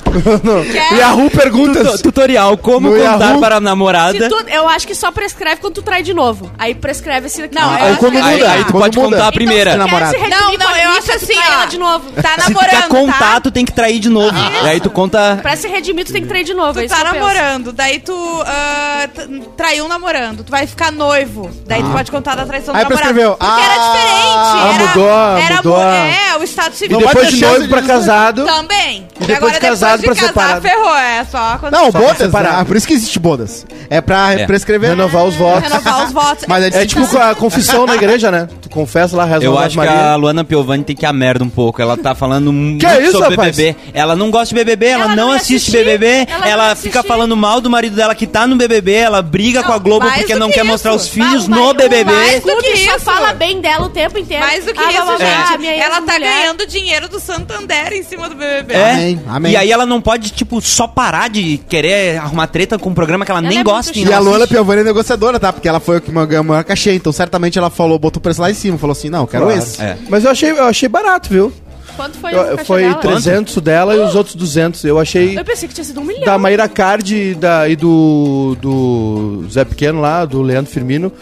E a Ru pergunta. Tuto- tutorial, como No contar Yahoo? para a namorada. tu- eu acho que só prescreve quando tu trai de novo. Aí prescreve esse aqui. Não, Ah, eu Ou acho quando que- Aí, muda. aí tu quando pode muda. contar a primeira. Então, se quer se namorado. redimir Não, não, eu acho tu assim, ó. ela de novo. Tá Se tu namorando, quer contar, tá? tu tem que trair de novo. E aí tu conta. Pra se redimir, tu tem que trair de novo. é Tu isso tá eu penso. namorando, daí tu ah, t- traiu um namorando, tu vai ficar noivo, daí tu pode contar da traição Aí do namorado. prescreveu. Porque era Ah, diferente. era, mudou, era mudou a- É, o estado civil. Não depois de noivo pra casado. Também. E depois de casado depois pra de casar, separado. ferrou. É só quando Não, Só bodas. separado. Ah, por isso que existe bodas. É pra É. prescrever. Renovar os votos. renovar os votos. Mas é, É tipo a confissão na igreja, né? Tu confessa lá, reza Eu acho que Maria. a Luana Piovani tem que a merda um pouco. Ela tá falando muito Que isso, sobre rapaz? BBB. Ela não gosta de BBB, ela, Ela não não assiste assistir, BBB, ela ela, não fica assistir. falando mal do marido dela que tá no BBB, ela briga com a Globo mais porque não que quer isso. mostrar os filhos Mas o no Mai- BBB. Mais Mais do que que isso. fala bem dela o tempo inteiro. Mais do que Ah, isso, gente. minha ela tá ganhando dinheiro do Santander em cima do BBB. É. Amém, amém. E aí ela não pode, tipo, só parar de querer arrumar treta com um programa que ela, Ela nem é gosta. e E a Luana assiste. Piovani é negociadora, tá? Porque ela foi o que ganhou o maior cachê. Então, certamente ela falou, botou o preço lá em cima. Falou assim, não, quero Claro. esse. É. Mas eu achei, eu achei barato, viu? Quanto foi Eu- foi dela? 300 dela e os outros 200. Eu achei Eu pensei que tinha sido um milhão. da Maíra Card e, da, e do, do Zé Pequeno lá, do Leandro Firmino.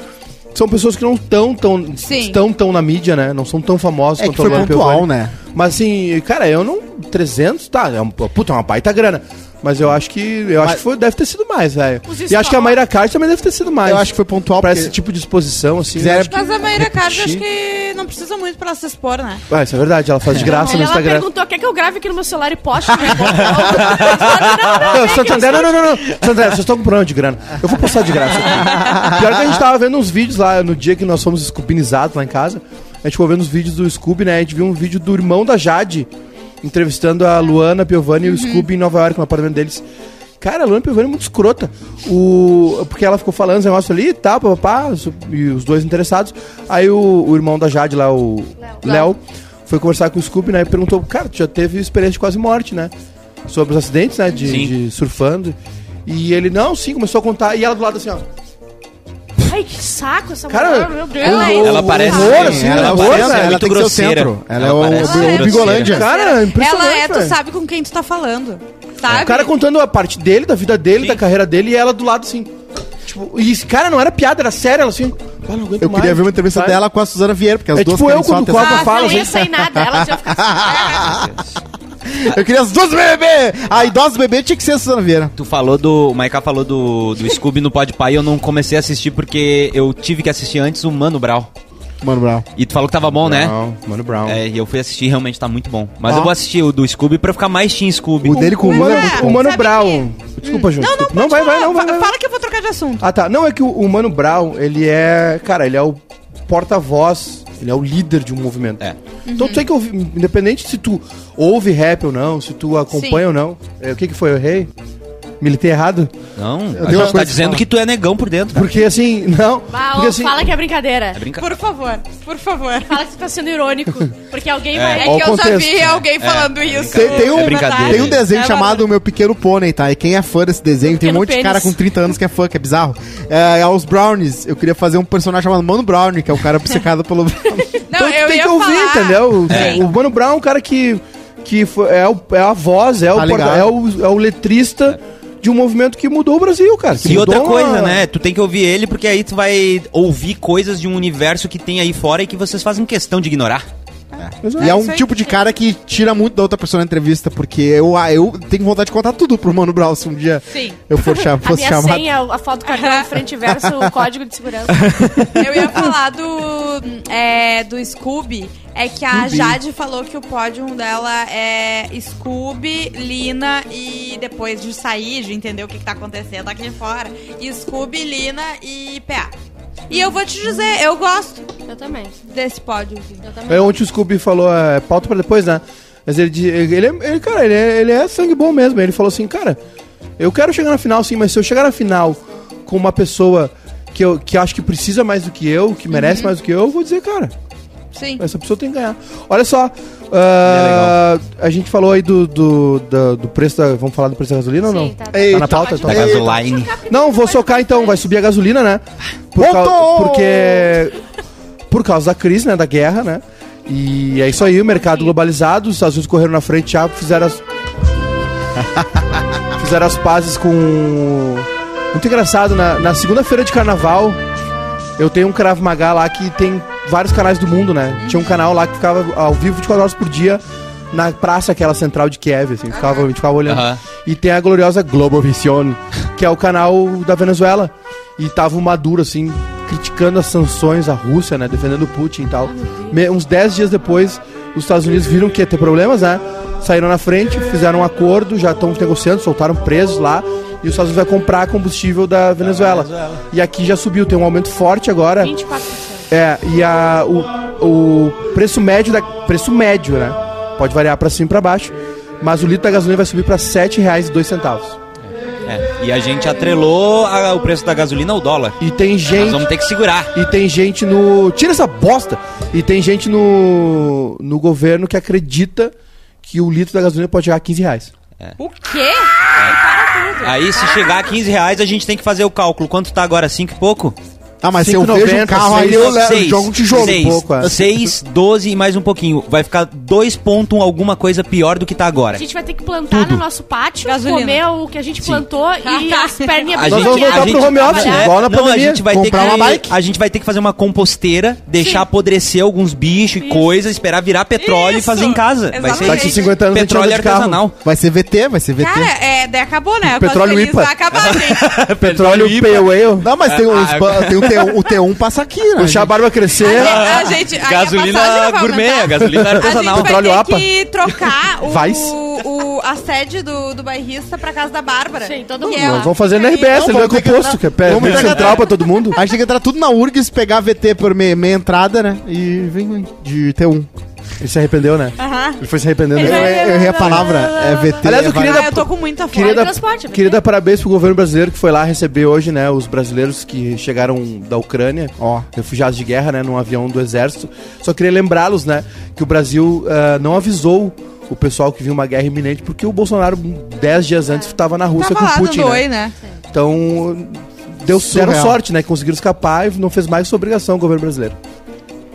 São pessoas que não estão tão, estão tão na mídia, né? Não são tão famosas É que quanto a foi pontual, né? Mas assim, cara, eu não. 300, tá, é um, puta, é uma baita grana. Mas eu acho que. Eu acho que foi, deve ter sido mais, velho. E acho que a Mayra Card também deve ter sido mais. Eu acho que foi pontual Pra porque... esse tipo de exposição, assim. Quiser- acho que- Mas a Maíra Card, acho que não precisa muito pra ela se expor, né? Ah, isso é verdade, ela faz de graça no Ela Instagram. perguntou, quer que eu grave aqui no meu celular e poste? Né? Não, Santander, não, não, não, não. Santander, vocês estão com problema de grana. Eu vou postar de graça. Pior que a gente tava vendo uns vídeos lá no dia que nós fomos escubinizados lá em casa. A gente ficou vendo os vídeos do Scooby, né? A gente viu um vídeo do irmão da Jade entrevistando a Luana Piovani e o Scooby em Nova York, no apartamento deles. Cara, a Luana Piovani é muito escrota. O... Porque ela ficou falando os negócios ali e tal, papapá, e os dois interessados. Aí o, o irmão da Jade lá, o Léo, foi conversar com o Scooby, né? E perguntou, cara, tu já teve experiência de quase morte, né? Sobre os acidentes, né? De, Sim. de surfando. E ele, não, sim, começou a contar. E ela do lado assim, ó. Ai, que saco essa Cara, mulher, meu Deus. horror, Ela parece- horror, assim, ela, é Horror, parece- velho. ela muito tem que ser o grosseira. centro. Ela, Ela é o, o. Bigolândia. Cara, impressionante, Ela é, tu sabe com quem tu tá falando. Sabe? O cara contando a parte dele, da vida dele, Sim. da carreira dele, e ela do lado assim. Tipo, e esse cara não era piada, era sério, ela assim. "Ah, não aguento Eu queria mais", ver uma entrevista sabe? dela com a Suzana Vieira, porque as É duas tipo eu quando atenção. cobro- Ah, fala, não ia assim. sair nada. Ela tinha ficado... Eu queria as duas bebê! A idosa bebê tinha que ser a Suzana Vieira. Tu falou do. O Maiká falou do, do Scooby no Pode Pai e eu não comecei a assistir porque eu tive que assistir antes o Mano Brown. Mano Brown. E tu falou que tava bom, né? Brown, Mano Brown. É, e eu fui assistir realmente tá muito bom. Mas Ó. eu vou assistir o do Scooby pra ficar mais Team Scooby. O dele com o Mano, é muito o. Mano Brown. Desculpa, Ju. Não, não, pode vai, vai, falar. não, vai, vai. Fala que eu vou trocar de assunto. Ah, tá. Não, é que o, o Mano Brown, ele é. Cara, ele é o porta-voz, ele é o líder de um movimento. É. Então tu tem que ouvir, independente se tu ouve rap ou não, se tu acompanha Sim. ou não. É, o que que foi? Eu errei? Militei errado? Não, a gente coisa tá dizendo que tu é negão por dentro. Porque assim, não. Ah, porque assim. fala que é brincadeira. É brincadeira. Por favor, por favor. Fala que tu tá sendo irônico. Porque alguém É. vai... É que o eu já contexto. vi alguém falando isso. Tem, tem um, É brincadeira. tem um desenho É chamado. Meu Pequeno Pônei, tá? E quem é fã desse desenho, tem um monte de Pênis. cara com 30 anos que é fã, que é bizarro. É, é os Brownies. Eu queria fazer um personagem chamado Mano Brownie, que é o cara obcecado pelo. Não, Então eu tem ia que ouvir, falar. entendeu? Sim. O Mano Brown é um cara que, que foi- é, o- é a voz, é, o Tá porta- ligado. é, o, é o letrista de um movimento que mudou o Brasil, cara. que E outra coisa, a- né? Tu tem que ouvir ele porque aí tu vai ouvir coisas de um universo que tem aí fora e que vocês fazem questão de ignorar. Exato. E é um aí. tipo de cara que tira muito da outra pessoa na entrevista, porque eu, ah, eu tenho vontade de contar tudo pro Mano Brown se um dia Sim. eu for cha- A fosse minha chamado. senha, a foto do cartão frente e verso, o código de segurança. Eu ia falar do, é, do Scooby. É que a Scooby. Jade falou que o pódio dela é Scooby, Lina e depois de sair, de entender o que, que tá acontecendo aqui fora. E Scooby, Lina e PA. E eu vou te dizer, eu gosto Eu também. desse pódio. Eu também. É onde o Scooby falou, é pauta pra depois, né? Mas ele, ele, é- ele cara, ele é, ele é sangue bom mesmo. Ele falou assim, cara, eu quero chegar na final sim, mas se eu chegar na final com uma pessoa que eu, que acho que precisa mais do que eu, que merece mais do que eu, eu vou dizer, cara, Sim. essa pessoa tem que ganhar. Olha só, ah, a gente falou aí do, do, da- do preço da. Vamos falar do preço da gasolina ou não? Sim, tá. Ei, Tá na pauta? Então. Da gasoline. Não, vou socar então, vai subir a gasolina, né? Por Voltou! cau- porque. Por causa da crise, né? Da guerra, né? E é isso aí, o mercado globalizado, os Estados Unidos correram na frente já, fizeram as. Fizeram as pazes com. Muito engraçado, na, na segunda-feira de carnaval, eu tenho um Krav Maga lá que tem vários canais do mundo, né? Tinha um canal lá que ficava ao vivo 24 horas por dia na praça aquela central de Kiev, assim, ficava, a gente ficava olhando. E tem a gloriosa Globovision, que é o canal da Venezuela. E tava o Maduro, assim, criticando as sanções à Rússia, né? Defendendo o Putin e tal. Me- uns 10 dias depois, os Estados Unidos viram que ia ter problemas, né? Saíram na frente, fizeram um acordo, já estão negociando, soltaram presos lá. E os Estados Unidos vai comprar combustível da Venezuela. E aqui já subiu, tem um aumento forte agora. 24%. É, e a, o, o preço médio da preço médio, né? Pode variar pra cima e pra baixo, mas o litro da gasolina vai subir pra R$ 7,02. É, E a gente atrelou a- o preço da gasolina ao dólar. E tem Nós gente vamos ter que segurar. e tem gente no tira essa bosta. E tem gente no no governo que acredita que o litro da gasolina pode chegar a 15 reais. O quê? Aí, se chegar a 15 reais, a gente tem que fazer o cálculo. Quanto tá agora? 5 e pouco? Ah, mas se eu 5,90, vejo um carro aí, eu levo, Seis. jogo um tijolo. Seis. um pouco, é. 6, 12 e mais um pouquinho. Vai ficar 2.1 alguma coisa pior do que tá agora. A gente vai ter que plantar no nosso pátio, Gasolina. comer o que a gente plantou e as perninhas A Nós gente- vamos voltar a gente- pro home office, É, igual na não, pandemia. A gente vai ter Comprar que, uma bike. A gente vai ter que fazer uma composteira, deixar Sim. apodrecer alguns bichos e coisas, esperar virar petróleo e fazer em casa. Vai ser. Daqui 50 anos petróleo artesanal. Vai ser VT, vai ser VT. Cara, é, daí acabou, né? Eu Petróleo IPA. Vai acabar, gente. Petróleo Pale Ale. Não, mas tem, uns, Ah, tem o, T1, o T1 passa aqui, né? Deixar a barba crescer. A gente, aí a Gasolina vai gourmet, gasolina A gente artesanal. vai Petróleo ter APA. que trocar o, Vice. o, a sede do, do bairrista pra casa da Bárbara. Sim, todo mundo. é Nós vamos fazer na RBS, ele não é vamos ter que composto, entrar- que é pé- vamos central pra todo mundo. A gente tem que entrar tudo na URGS, pegar VT por meia, meia entrada, né? E vem, vem, de T1. Ele se arrependeu, né? Aham. Ele foi se arrependendo. Ele Eu, vai- eu errei a palavra, é VT. Aliás, eu queria Ah, eu tô com muita fome. Queria dar, transporte, queria dar parabéns pro governo brasileiro que foi lá receber hoje, né, os brasileiros que chegaram da Ucrânia, Ó. refugiados de guerra, né, num avião do exército. Só queria lembrá-los, né, que o Brasil ah, não avisou o pessoal que vinha uma guerra iminente, porque o Bolsonaro, 10 dias antes, estava na Rússia Tava lá com o Putin, dando né? oi, né? Então, deu, Surreal. deram sorte, né, que conseguiram escapar e não fez mais sua obrigação o governo brasileiro.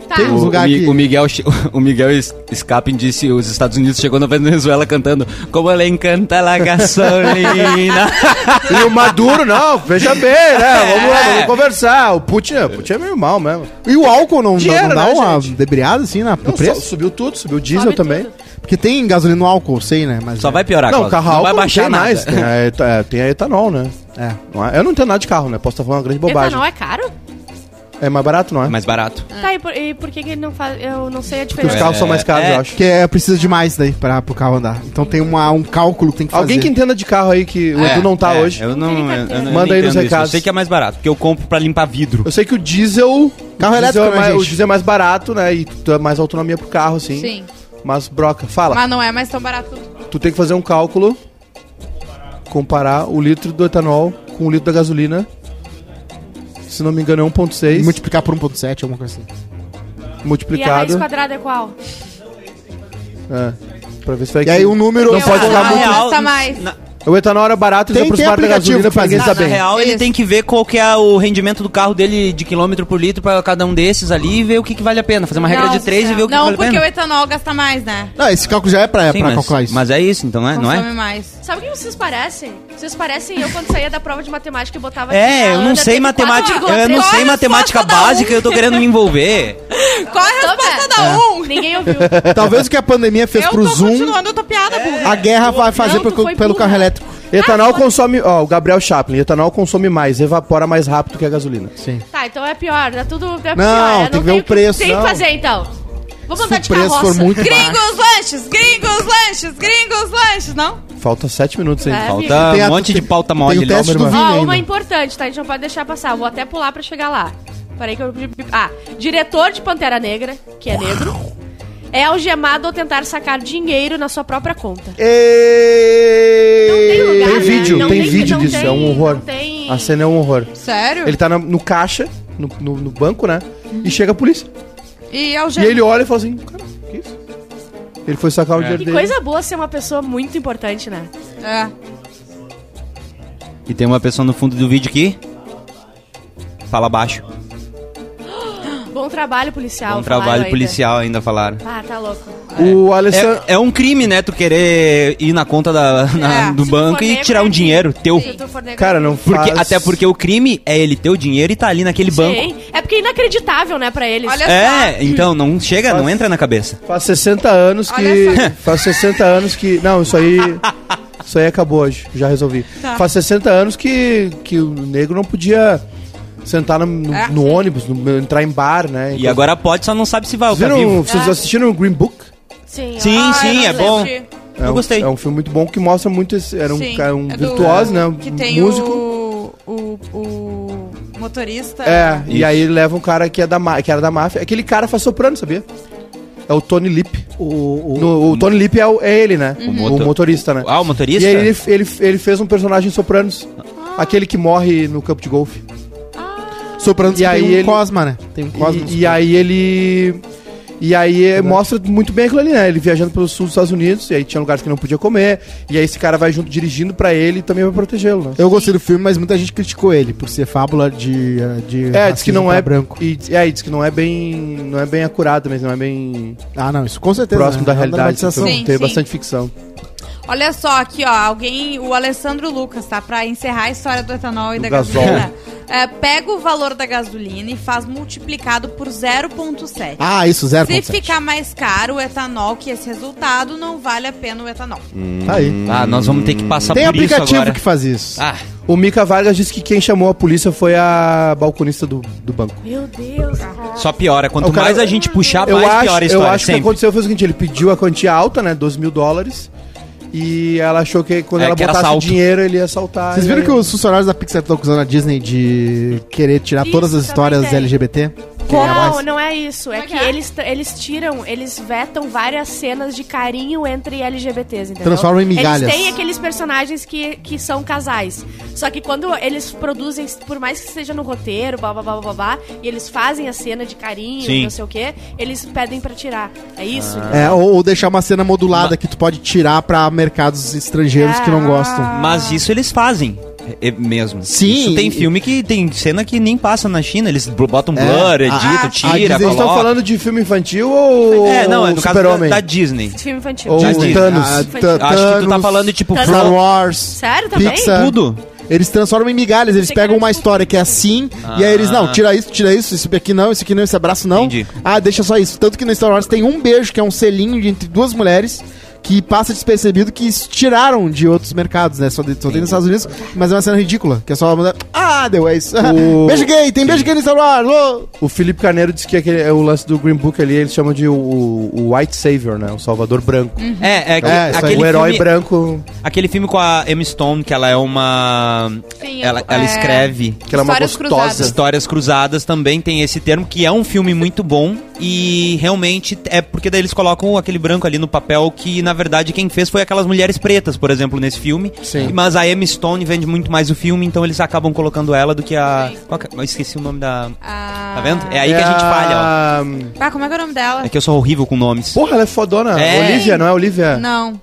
Tá. Tem uns O, lugares Mi- que... o Miguel, o Miguel Scapin disse os Estados Unidos chegou na Venezuela cantando Como ela encanta la gasolina. E o Maduro, não, veja bem, né, vamos lá, vamos conversar. O Putin, o Putin é meio mal mesmo. E o álcool não, Dinheiro, não dá né, uma gente? debriada, assim, na, no Não, só- preço? subiu tudo, subiu o diesel Sobe também. tudo. Porque tem gasolina no álcool, sei, né? Mas Só é. vai piorar, Não, carro Não vai baixar tem nada. mais. Tem a, é, tem a etanol, né? É. Não é- Eu não entendo nada de carro, né? Posso estar falando uma grande bobagem. Etanol é caro? É mais barato, não é? É mais barato. Tá, e por, e por que, que ele não faz. Eu não sei a Porque os carros são mais caros, é. eu acho. Porque é, precisa de mais daí pra, pro carro andar. Então tem uma, um cálculo que tem que fazer. Alguém que entenda de carro aí, que o É, Edu não tá é, hoje. Eu não, Não tem eu, não Manda aí nos entendo isso. recados. Eu sei que é mais barato, porque eu compro pra limpar vidro. Eu sei que o diesel. Carro o diesel elétrico, é né, mais, gente? O diesel é mais barato, né? E tu dá mais autonomia pro carro, assim. Sim. Mas, broca, fala. Mas não é mais tão barato. Tu tem que fazer um cálculo, comparar o litro do etanol com o litro da gasolina. Se não me engano, é 1,6 Multiplicar por 1.7, alguma coisa assim. E a raiz multiplicado. quadrada é qual? É, pra ver se vai E aí o número... Não pode ficar que muito- mais. Na, O etanol era barato e Tem- eles tem aproximaram da aplicativo gasolina que pra ninguém se na, bem. real, ele tem que ver qual que é o rendimento do carro dele de quilômetro por litro pra cada um desses ali e ver o que, que vale a pena. Fazer uma regra de três e ver o que Não, vale a porque pena. o etanol gasta mais, né? Não, esse cálculo já é pra, Sim, pra mas, calcular isso. mas é isso, então, é, não é? mais. Sabe o que vocês parecem? Vocês parecem eu quando saía da prova de matemática e botava. É, aqui, a eu não sei matemática, 4,3. eu não sei a matemática básica, um? eu tô querendo me envolver. Qual a Tô resposta da um? Ninguém ouviu. Talvez o que a pandemia fez Eu pro tô Zoom, continuando a tua piada, burra. a guerra vai fazer Não, pelo, carro elétrico. Etanol consome, ó, o Gabriel Chaplin, etanol consome mais, evapora mais rápido que a gasolina. Sim. Tá, então é pior. É tudo. É Não, pior. Eu tem que ver o preço, Tem que não. fazer então. Vamos Se andar o de preço carroça. for muito baixo. Gringos lanches, gringos lanches, gringos lanches, não? Falta sete minutos ainda. É, Falta Tem a- um monte de tem- pauta tem mole o ali. teste do irmã. vinho Ó, ainda. uma importante, tá? A gente não pode deixar passar. Vou até pular pra chegar lá. Parei que eu. Ah, diretor de Pantera Negra, que é negro, é algemado ao tentar sacar dinheiro na sua própria conta. Não tem lugar, Tem né? vídeo, Não tem vídeo não disso, é um horror. Não tem... A cena é um horror. Sério? Ele tá na- no caixa, no, no- no banco, né? E chega a polícia. E E algema. ele olha e fala assim, cara, que isso? Ele foi sacar o dinheiro Que dele. coisa boa ser uma pessoa muito importante, né? É. E tem uma pessoa no fundo do vídeo aqui. Fala baixo. Bom Bom trabalho policial. Um falaram trabalho ainda. policial ainda falaram. Ah, tá louco. O Alessandro. É, é um crime, né? Tu querer ir na conta da, na- É. do Se banco e tirar um é dinheiro teu. Cara, não Porque, faz... Até porque o crime é ele ter o dinheiro e tá ali naquele banco. Sim. É porque é inacreditável, né, pra eles. Olha É, então não chega, não entra na cabeça. Faz 60 anos que. Faz 60 anos que. Não, isso aí. Isso aí acabou hoje, já resolvi. Tá. Faz 60 anos que, que o negro não podia sentar no, no- É. no ônibus, no- entrar em bar, né? E agora pode, só não sabe se vai Vocês, tá viram, vivo. vocês É. assistiram o Green Book? Sim, Sim, ó. sim, é bom. assisti. É Eu um- gostei. É um filme muito bom que mostra muito esse. Era um, Sim, cara, um é virtuoso, né? Um Que tem músico. o, o, o motorista. É, e Isso. aí ele leva um cara que, é da, que era da máfia. Aquele cara faz soprano, sabia? É o Tony Lip. O, o- No- o Tony Lip é, o- é ele, né? O, moto- motorista, né? Ah, o motorista? E aí ele, ele, ele fez um personagem em Sopranos. Aquele que morre no campo de golfe. Sopranos E aí tem um ele- Cosma, né? Tem um Cosma. E, e aí ele. E aí é, mostra muito bem aquilo ali, né? Ele viajando pelo sul dos Estados Unidos, e aí tinha lugares que não podia comer, e aí esse cara vai junto dirigindo pra ele e também vai protegê-lo, né? Eu gostei do filme, mas muita gente criticou ele por ser fábula de. de É, diz que não é. branco. E, é, e diz que não é bem. Não é bem acurado, mas não é bem Ah, não, isso com certeza. próximo né? da É uma realidade. Então, Sim, tem sim. bastante ficção. Olha só, aqui, ó, alguém, o Alessandro Lucas, tá? Pra encerrar a história do etanol e Do da gasol. gasolina. É, pega o valor da gasolina e faz multiplicado por 0,7. Ah, isso, zero. Se ficar mais caro o etanol que esse resultado, não vale a pena o etanol. Tá aí. Ah, nós vamos ter que passar Tem por isso aplicativo agora. que faz isso. Ah, O Mika Vargas disse que quem chamou a polícia foi a balconista do, do banco. Meu Deus, cara. só piora. Quanto cara- mais a gente puxar, eu mais acho, piora a eu história. acho que sempre. aconteceu foi o seguinte: ele pediu a quantia alta, né? 12 mil dólares. E ela achou que quando É, ela que era botasse o assalto. dinheiro, ele ia assaltar. Vocês e viram aí- que os funcionários da Pixar estão acusando a Disney de querer tirar Isso, todas as também histórias tem. LGBT? Queria Não, mais? não é isso. É é que que é? eles, eles tiram, eles vetam várias cenas de carinho entre LGBTs, entendeu? Transformam em migalhas. Eles têm aqueles personagens que, que são casais. Só que quando eles produzem, por mais que esteja no roteiro, blá blá blá blá blá, e eles fazem a cena de carinho, Sim. não sei o quê, eles pedem pra tirar. É isso? É, entendeu? ou, ou deixar uma cena modulada que tu pode tirar pra mercados estrangeiros que não Ah. gostam. Mas isso eles fazem. É- é mesmo. Sim. Isso tem filme que tem cena que nem passa na China. Eles botam É. blur, editam, Ah, a tira, Vocês estão falando de filme infantil ou. É, não, é no caso da, da Disney. Filme infantil. Ou Disney. Thanos. Ah, Acho Tha- Acho que tu tá Thanos, falando, tipo, Thanos. Star Wars. Sério também? Pixar. tudo. Eles transformam em migalhas, eles pegam uma história que é assim, e aí eles, não, Ah. tira isso, tira isso, esse aqui não, esse aqui não, esse abraço não. Entendi. Ah, deixa só isso. Tanto que no Star Wars tem um beijo, que é um selinho de entre duas mulheres, que passa despercebido que tiraram de outros mercados, né? Só, de, só tem nos Estados Unidos, mas é uma cena ridícula, que é só mulher, ah, deu, é isso. O- beijo gay, tem beijo gay no Star Wars, ô! O Felipe Carneiro disse que aquele, é o lance do Green Book ali, eles chamam de o, o White Savior, né? O Salvador Branco. É, é, que- É, aí. aquele, o herói filme, branco, aquele filme com a Emma Stone, que ela é uma. Sim, ela, ela é, escreve que ela é uma gostosa. cruzadas. Histórias Cruzadas também tem esse termo, que é um filme muito bom e realmente é porque daí eles colocam aquele branco ali no papel que, na verdade, quem fez foi aquelas mulheres pretas, por exemplo, nesse filme. Sim. Mas a Emma Stone vende muito mais o filme, então eles acabam colocando ela do que a. Que é? Eu esqueci o nome da. Ah, Tá vendo? É aí que a gente falha, ó. Ah, como é que é o nome dela? É que eu sou horrível com nomes. Porra, ela é fodona. É. Olivia, não é Olivia? Não.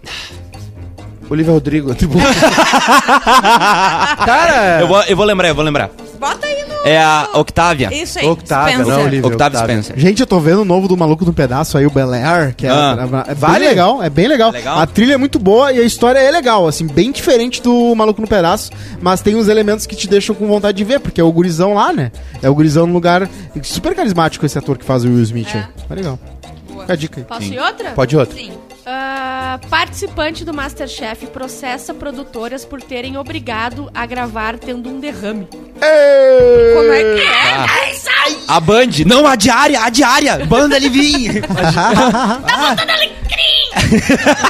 Olivia Rodrigo. Tipo... Cara, Eu vou, eu vou lembrar, eu vou lembrar. Bota aí no... É a Octavia. Isso aí. Octavia, Spencer. não, Olivia. Octavia Octavia. Spencer. Gente, eu tô vendo o novo do Maluco no Pedaço aí, o Bel Air, que é, Ah. é Vale? bem legal, é bem legal. É legal? A trilha é muito boa e a história é legal, assim, bem diferente do Maluco no Pedaço, mas tem uns elementos que te deixam com vontade de ver, porque é o gurizão lá, né? É o gurizão no lugar super carismático esse ator que faz o Will Smith É. aí. É legal. Boa. Fica a dica aí. Posso ir outra? Pode ir outro. Sim. Ah, participante do Masterchef processa produtoras por terem obrigado a gravar tendo um derrame. Como é que é? Ah. A Band. Não, a diária, a diária. Banda ali vir.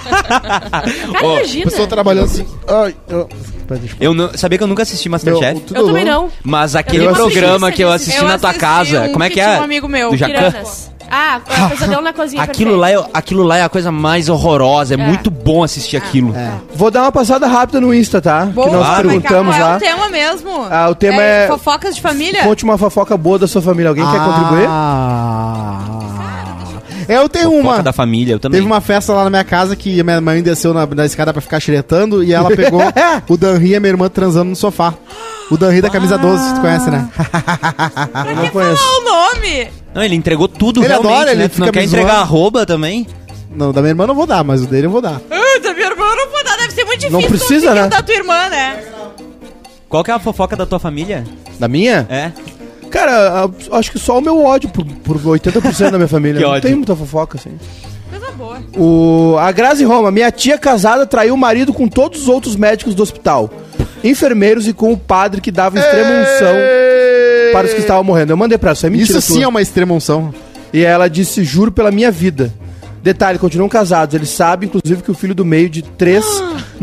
Cara, Ó, imagina. Pessoa trabalhando assim. Ai, eu... Eu- Eu não, sabia que eu nunca assisti Masterchef? Meu, tudo Eu também não. Mas aquele Eu assisti, programa que eu assisti Eu na tua assisti casa, um como é que, que é? um amigo meu, Do Jacan? Piranas. Ah, é, Pesadelo na Cozinha Aquilo lá, é, aquilo lá é a coisa mais horrorosa. É, muito bom assistir aquilo. Vou dar uma passada rápida no Insta, tá? Boa, que nós Claro. perguntamos Qual é lá. o tema mesmo? Ah, o tema é- Fofocas de família? Conte uma fofoca boa da sua família. Alguém quer contribuir? Ah. Eu tenho Fofoca uma. da família, eu também. Teve uma festa lá na minha casa que a minha mãe desceu na, na escada pra ficar xeretando e ela pegou o Danri e a minha irmã transando no sofá. O Danri da camisa 12, tu conhece, né? Eu não conheço. Qual o nome? Não, ele entregou tudo Ele realmente, adora, ele né? Tu não fica quer entregar arroba também? Não, da minha irmã eu não vou dar, mas o dele eu vou dar. Ah, da minha irmã eu não vou dar, deve ser muito difícil Não precisa, né? o da tua irmã, né? Qual que é a fofoca da tua família? Da minha? É? Cara, acho que só o meu ódio por, por 80% da minha família. Que não ódio. tem muita fofoca, assim. Coisa boa. O, a Grazi Roma, minha tia casada traiu o marido com todos os outros médicos do hospital. Enfermeiros e com o padre que dava extrema unção para os que estavam morrendo. Eu mandei pra ela, isso é mentira. Isso sim tua. é uma extrema unção. E ela disse, juro pela minha vida. Detalhe, continuam casados. Eles sabem, inclusive, que o filho do meio de três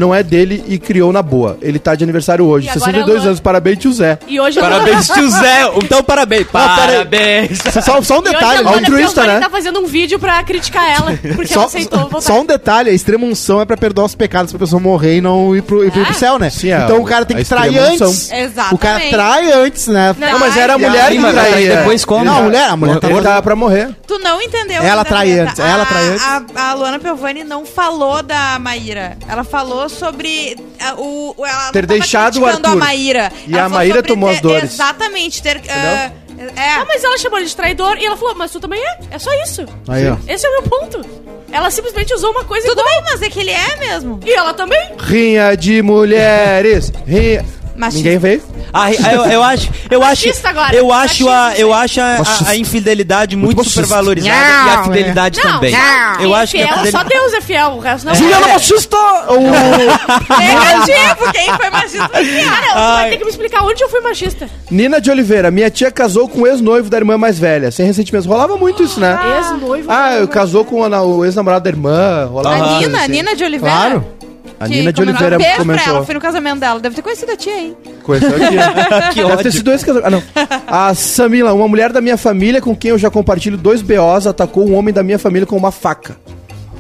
não é dele e criou na boa. Ele tá de aniversário hoje. E agora 62 ela- anos, parabéns, tio Zé. E hoje a Parabéns, tio Zé! Então, parabéns! Ah. Parabéns! Só, só um hoje detalhe, altruísta, Piovani né? tá fazendo um vídeo pra criticar ela. Porque ela Só, aceitou voltar. só um detalhe, a extrema unção é pra perdoar os pecados pra pessoa morrer e não ir pro, ir pro Ah. céu, né? Sim, é, então o cara tem que trair antes. Exatamente. O cara trai antes, né? Não, mas era a mulher ai, que traía. depois como? Não, a mulher, a mulher Ele tava- tava pra morrer. Tu não entendeu Ela trai Beta. antes, ela trai antes. A, a Luana Piovani não falou da Maíra. Ela falou sobre a- o, o- ela Ter tava deixado o Arthur. a Maíra. E Ela a Maíra tomou as ter- dores. Exatamente. Ter, ah, é. Ah, mas ela chamou ele de traidor e ela falou, mas tu também é. É só isso. Aí, ó. Esse é o meu ponto. Ela simplesmente usou uma coisa Tudo igual. bem, mas é que ele é mesmo. E ela também. Rinha de mulheres. Rinha... Machista. Ninguém veio? Ah, eu, eu acho, eu acho, agora. eu acho a, eu acho a, a- a infidelidade muito, machista. supervalorizada e a fidelidade Não, também. não. Eu acho que a fiel, fidelidade... só Deus é fiel, o resto não. Juliana machista! Negativo, quem foi machista? Cara, tu vai ter que me explicar onde eu fui machista. Nina de Oliveira, minha tia casou com o ex-noivo da irmã mais velha. Sem ressentimentos. Rolava muito isso, né? Ex-noivo. Ah, eu casou com o ex-namorado da irmã. Rolava A Nina, assim. Nina de Oliveira. Claro. A que Nina de Oliveira Beijo pra comentou. ela, foi no casamento dela. Deve ter conhecido a tia, hein? Conheceu aqui. né? Que Deve ter ódio. sido esse casamento. Ah, não. A Samila, uma mulher da minha família com quem eu já compartilho dois BOs, atacou um homem da minha família com uma faca.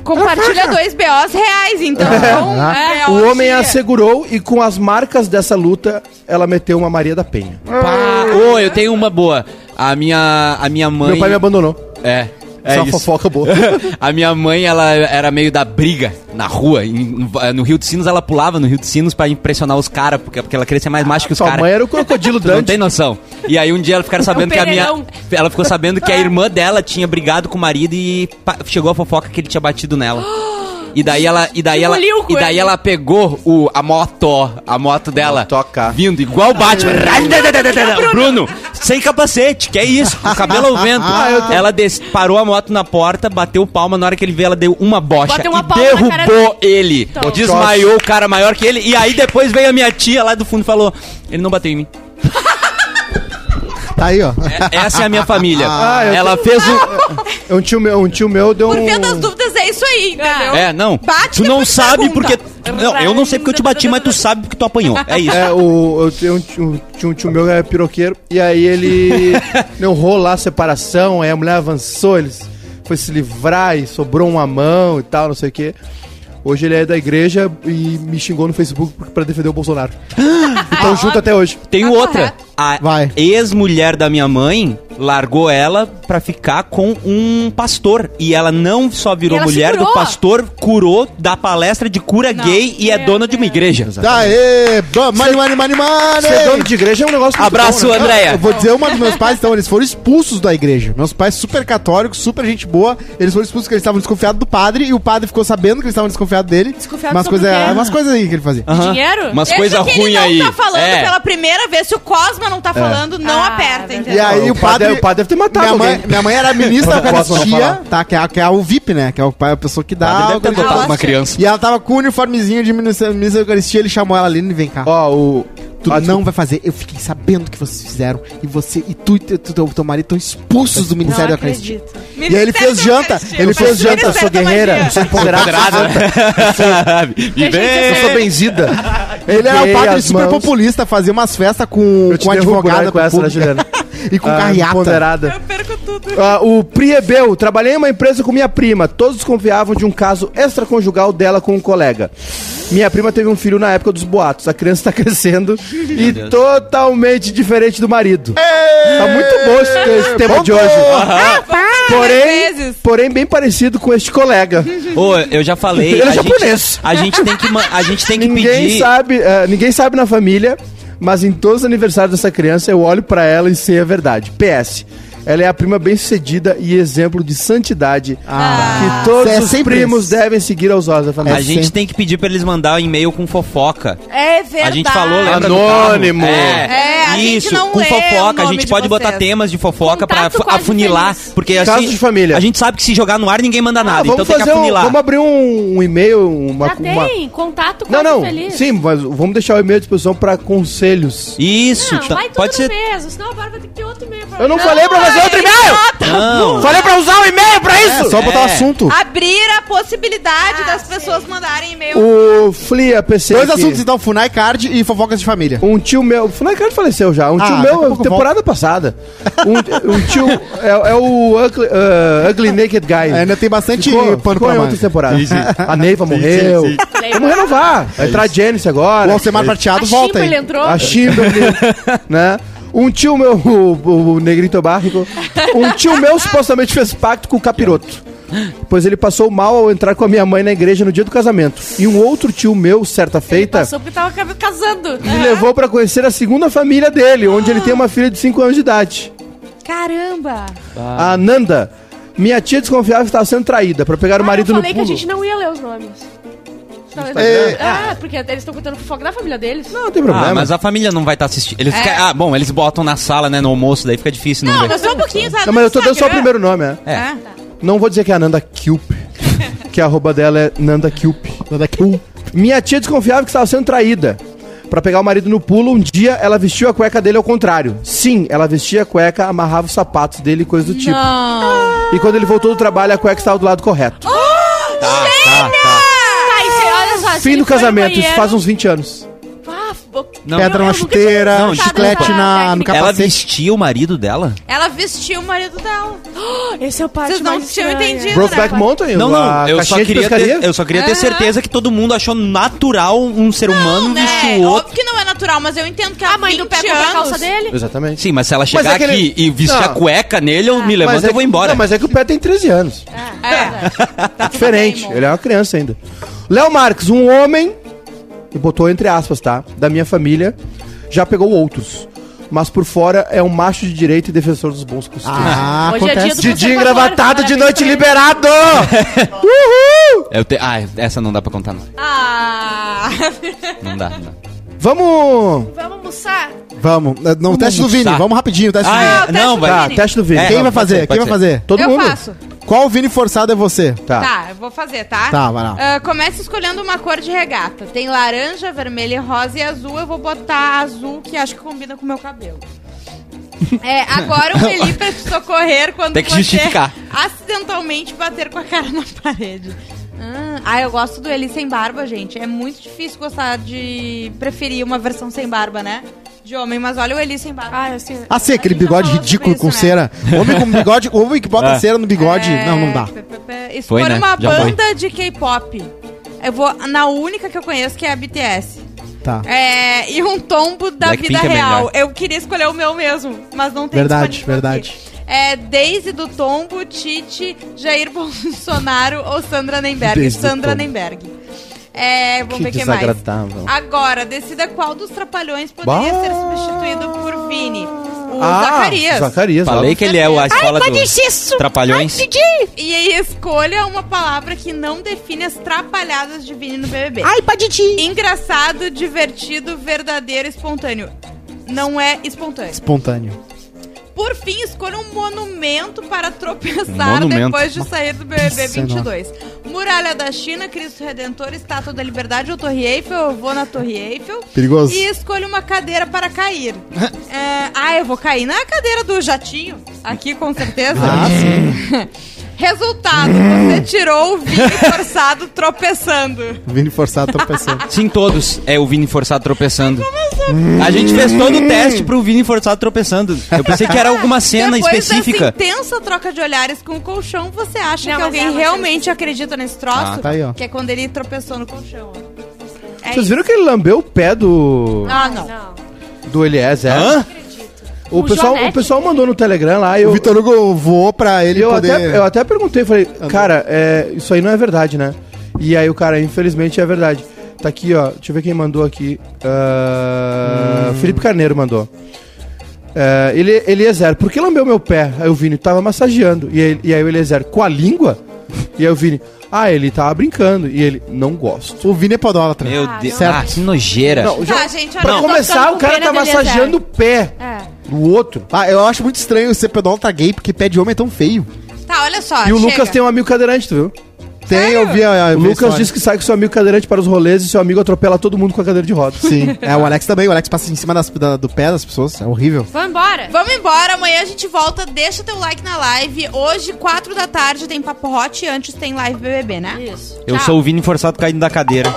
Compartilha dois BOs reais, então. É. BO O homem de- assegurou e com as marcas dessa luta, ela meteu uma Maria da Penha. Pá, ô, eu tenho uma boa. A minha, a minha mãe... Meu pai me abandonou. É, é Essa uma isso. fofoca boa. a minha mãe, ela era meio da briga na rua. Em- no Rio de Sinos, ela pulava no Rio de Sinos pra impressionar os caras, porque, porque ela queria ser mais macho que os Sua caras. mãe era o crocodilo Tu não Dante. tem noção. E aí um dia ela ficaram sabendo É o que a minha. Pereirão. Ela ficou sabendo que a irmã dela tinha brigado com o marido e pa- chegou a fofoca que ele tinha batido nela. E daí ela, e daí ela, Engoliu o e daí coelho. ela pegou o, a moto, a moto dela, Motoca. vindo igual o Batman. Bruno, sem capacete, que é isso, com o cabelo ao vento. Ela des- parou a moto na porta, bateu palma, na hora que ele veio ela deu uma bocha Bateu uma e derrubou ele. Então. Desmaiou o cara maior que ele e aí depois veio a minha tia lá do fundo e falou: "Ele não bateu em mim". Tá aí, ó. É- Essa é a minha família. Ah, ela fez um. Um tio meu, um tio meu deu Por um... é isso aí, entendeu? É, não. Bate tu não sabe pergunta. porque. Não, eu não sei porque eu te bati, mas tu sabe porque tu apanhou. É isso. É, o, eu tenho um, tio- tinha um tio meu que é piroqueiro, e aí ele um rolo lá, separação, aí a mulher avançou, ele foi se livrar e sobrou uma mão e tal, não sei o quê. Hoje ele é da igreja e me xingou no Facebook pra defender o Bolsonaro. Então junto até hoje. Tá outra. A Vai. ex-mulher da minha mãe largou ela pra ficar com um pastor. E ela não só virou ela mulher do pastor, curou da palestra de cura Não. gay e é Meu dona de uma igreja. Aê! bom, Money, money, money, money! Ser dono de igreja é um negócio Abraço, bom, né? Andréia. Eu vou dizer uma dos meus pais, então, eles foram expulsos da igreja. Meus pais super católicos, super gente boa. Eles foram expulsos porque eles estavam desconfiados do padre e o padre ficou sabendo que eles estavam desconfiados dele. Desconfiado umas coisas, umas coisas aí que ele fazia. Aham. Dinheiro? Umas coisas ruins aí. tá falando É. pela primeira vez, se o Cosma não tá falando, não Ah, aperta, verdade. entendeu? E aí O o padre- padre. o padre deve ter matado minha mãe, alguém. minha mãe era ministra da não não Eucaristia, tá? Que é, que é o VIP, né? Que é o, a pessoa que dá. Padre a deve ter botado uma criança. E ela tava com o uniformezinho de ministra, ministra da Eucaristia, ele chamou ela ali e vem cá. Ó, o... Tu Ah, não desculpa. vai fazer. Eu fiquei sabendo que vocês fizeram. E você e tu e teu, teu, teu marido estão expulsos do Ministério da Eucaristia. acredito. E aí ele fez janta. Ele fez janta. Eu sou guerreira, eu sou empoderada. Viver. Eu sou benzida. Ele era um padre super mãos. populista, fazia umas festas com, com advogada, né, com essa, né, Juliana? e com Ah, carreata. empoderada. Eu perco tudo. Ah, o Priebel, trabalhei em uma empresa com minha prima. Todos desconfiavam de um caso extraconjugal dela com um colega. Minha prima teve um filho na época dos boatos. A criança tá crescendo e totalmente diferente do marido. Tá muito bom esse, esse tema de hoje. Porém, vezes. porém, bem parecido com este colega. Ô, eu já falei. Ele é a, gente, japonês. a gente tem que, a gente tem que Ninguém pedir. sabe, eh, ninguém sabe na família, Mas em todos os aniversários dessa criança eu olho pra ela e sei a verdade. PS. Ela é a prima bem-sucedida e exemplo de santidade Ah. que todos É os primos isso. devem seguir aos olhos da família. a gente tem que pedir pra eles mandar um e-mail com fofoca. É verdade. A gente falou, lembra Anônimo. É, a gente Isso, não com fofoca. A gente de pode botar vocês. temas de fofoca fu- quase afunilar. feliz. Porque Casos assim, de família. a gente sabe que se jogar no ar ninguém manda nada. Ah, então vamos tem que fazer um, afunilar. vamos abrir um, um e-mail, uma, Já uma- tem, contato Não, quase não. feliz. Sim, mas vamos deixar o e-mail à disposição pra conselhos. Isso, Não, tá- vai tudo pode no ser. mesmo, senão agora vai ter que ter outro e-mail pra Eu não falei pra fazer outro e-mail! Não. Falei pra usar o e-mail pra isso! É, só botar o É. assunto. Abrir a possibilidade Ah, das sei. pessoas mandarem e-mail. O Flia PC. Dois aqui. assuntos então, Funai Card e fofocas de família. Um tio meu. O Funai Card faleceu já. Um Ah, tio daqui a meu, pouco temporada passada. Um, um tio. É, é o Ugly, uh, Ugly Naked Guy. É, ainda tem bastante Ficou, pano ficou pra em manga. outras temporadas. A Neiva morreu. Vamos renovar. Vai entrar a Janice agora. O Alcemar Prateado A volta Chimpa, ele aí. entrou. A Chimberly, né? Um tio meu, o, o Negrito Bárrico, um tio meu supostamente fez pacto com o capiroto. Pois ele passou mal ao entrar com a minha mãe na igreja no dia do casamento. E um outro tio meu, certa feita, Passou porque tava ca- casando. me levou pra conhecer a segunda família dele, onde ele tem uma filha de 5 anos de idade. Caramba! A Nanda. Minha tia desconfiava que estava sendo traída pra pegar o Ah, marido eu no falei pulo. que a gente não ia ler os nomes. É. Ah, porque eles estão contando fofoca da família deles. Não, não tem problema. Ah, mas a família não vai estar assistindo. Eles É. Ah, bom, eles botam na sala, né, no almoço, daí fica difícil não, Não, ver. mas só um pouquinho, tá? Não, mas eu tô dando só o Instagram. primeiro nome, é. É. Não vou dizer que é a Nanda Kilp, que a arroba dela é Nanda Kilp. Nada que- Minha tia desconfiava que estava sendo traída. Pra pegar o marido no pulo, um dia ela vestiu a cueca dele ao contrário. Sim, ela vestia a cueca, amarrava os sapatos dele e coisa do tipo. Não. E quando ele voltou do trabalho, a cueca estava do lado correto. Tá, tá, tá. Tá, e você, olha só. se Fim do casamento, isso faz uns 20 anos. Ah, Não. Pedra Eu na chuteira, Não, chiclete na, no técnica. Ela capacete. vestia o marido dela? Ela vestiu o marido dela. Esse é o parte Vocês não mais tinham entendido, Brokeback né? Mountain, Não, não, eu só, queria ter, eu só queria ter certeza que todo mundo achou natural um ser humano né? vestir o outro. Óbvio que não é natural, mas eu entendo que A mãe do 20 pé compra a calça dele? Exatamente. Sim, mas se ela chegar é que ele- aqui e vestir Não. a cueca nele, eu me levanto Mas é e vou embora. Não, mas é que o pé tem 13 anos. É, tá tudo Diferente. bem, ele é uma criança ainda. Léo Marques, um homem, e botou entre aspas, tá? Da minha família, já pegou outros. Mas por fora é um macho de direito e defensor dos bons costumes. Ah, Hoje é dia acontece. Didi engravatado de noite ele. liberado! Uhul! Eu te- Ah, essa não dá pra contar, não. Ah... Não dá, não dá. Vamos! Vamos almoçar? Vamos. No teste do. Vini, vamos rapidinho, teste do Ah, Vini. é, teste não, do vai. Tá, Vini. teste do vídeo. É, Quem não, vai fazer? Quem pode vai fazer? Todo eu mundo? faço. Qual Vini forçado é você? Tá. Tá, eu vou fazer, tá? Tá, vai lá. Ah, começa escolhendo uma cor de regata. Tem laranja, vermelha, rosa e azul. Eu vou botar azul, que acho que combina com o meu cabelo. É, agora o Felipe precisou correr quando Tem que você justificar. acidentalmente bater com a cara na parede. Ah, ah, eu gosto do Eli sem barba, gente. É muito difícil gostar de preferir uma versão sem barba, né? De homem, mas olha o Eli sem barba. Ah, assim... Ah, sim, aquele A gente já bigode ridículo sobre com isso, né? cera. Homem com bigode, homem que bota É. cera no bigode. É, Não, não dá. pe- pe- pe- Escolha Foi, né? uma Já foi. banda de K-pop. Eu vou na única que eu conheço, que é a BTS. Tá. É, e um tombo da Blackpink vida é real. melhor. Eu queria escolher o meu mesmo, mas não tem Verdade, verdade. aqui. É Daisy do Tombo, Tite, Jair Bolsonaro ou Sandra Nemberg. Sandra. Nemberg. É, vamos Que ver quem mais. desagradável. Agora, decida qual dos trapalhões poderia Bah. ser substituído por Vini. O Ah, Zacarias. Zacarias. Falei que ele é o- a escola Pode dos ser isso. Trapalhões. Ai. E aí, escolha uma palavra que não define as trapalhadas de Vini no BBB. Ai, pra Didi. Engraçado, divertido, verdadeiro, espontâneo. Não é espontâneo. Espontâneo. Por fim, escolha um monumento para tropeçar Monumento. depois de sair do BBB Nossa, 22. Muralha da China, Cristo Redentor, Estátua da Liberdade ou Torre Eiffel. Eu vou na Torre Eiffel. Perigoso. E escolha uma cadeira para cair. É, ah, eu vou cair na cadeira do jatinho. Aqui, com certeza. Ah, sim. Resultado, você tirou o Vini forçado tropeçando. Vini forçado tropeçando. Sim, todos. É o Vini forçado tropeçando. A gente fez todo o teste pro Vini forçado tropeçando. Eu pensei que era alguma cena Depois específica. dessa intensa troca de olhares com o colchão, você acha Não, que mas alguém é realmente acredita nesse troço? Ah, tá aí, ó. Que é quando ele tropeçou no colchão. ó. É Vocês isso. viram que ele lambeu o pé do, Ah, não. Não. do Eliezer? Hã? O, O pessoal, Joanete. o pessoal mandou no Telegram lá e O eu, Vitor Hugo voou pra ele eu, poder... até, eu até perguntei, falei, cara, é, isso aí não é verdade, né? E aí o cara, infelizmente é verdade. Tá aqui, ó. Deixa eu ver quem mandou aqui. Ah, Felipe Carneiro mandou. É, ele, Eliezer, por que lambeu meu pé? Aí o Vini tava massageando. E aí, e aí o Eliezer, com a língua? E aí o Vini, ah, ele tava brincando. E ele, não gosto. O Vini é podólatra. Meu Ah, Deus, não. ah, que nojeira. Não, já- Tá, gente, olha, pra não, começar, o cara tá massageando o pé É. do outro. Ah, eu acho muito estranho ser pedólatra gay, porque pé de homem é tão feio. Tá, olha só. e o chega. Lucas tem um amigo cadeirante, tu viu? Tem, eu vi a, a O Lucas disse que sai com seu amigo cadeirante para os rolês e seu amigo atropela todo mundo com a cadeira de rodas. Sim. É, o Alex também. O Alex passa em cima das- da- do pé das pessoas. É horrível. Vamos embora. Vamos embora, amanhã a gente volta. Deixa teu like na live. Hoje, 4 da tarde, tem Papo Hot e antes tem live BBB, né? Isso. Eu Tchau. sou o Vini forçado caindo da cadeira.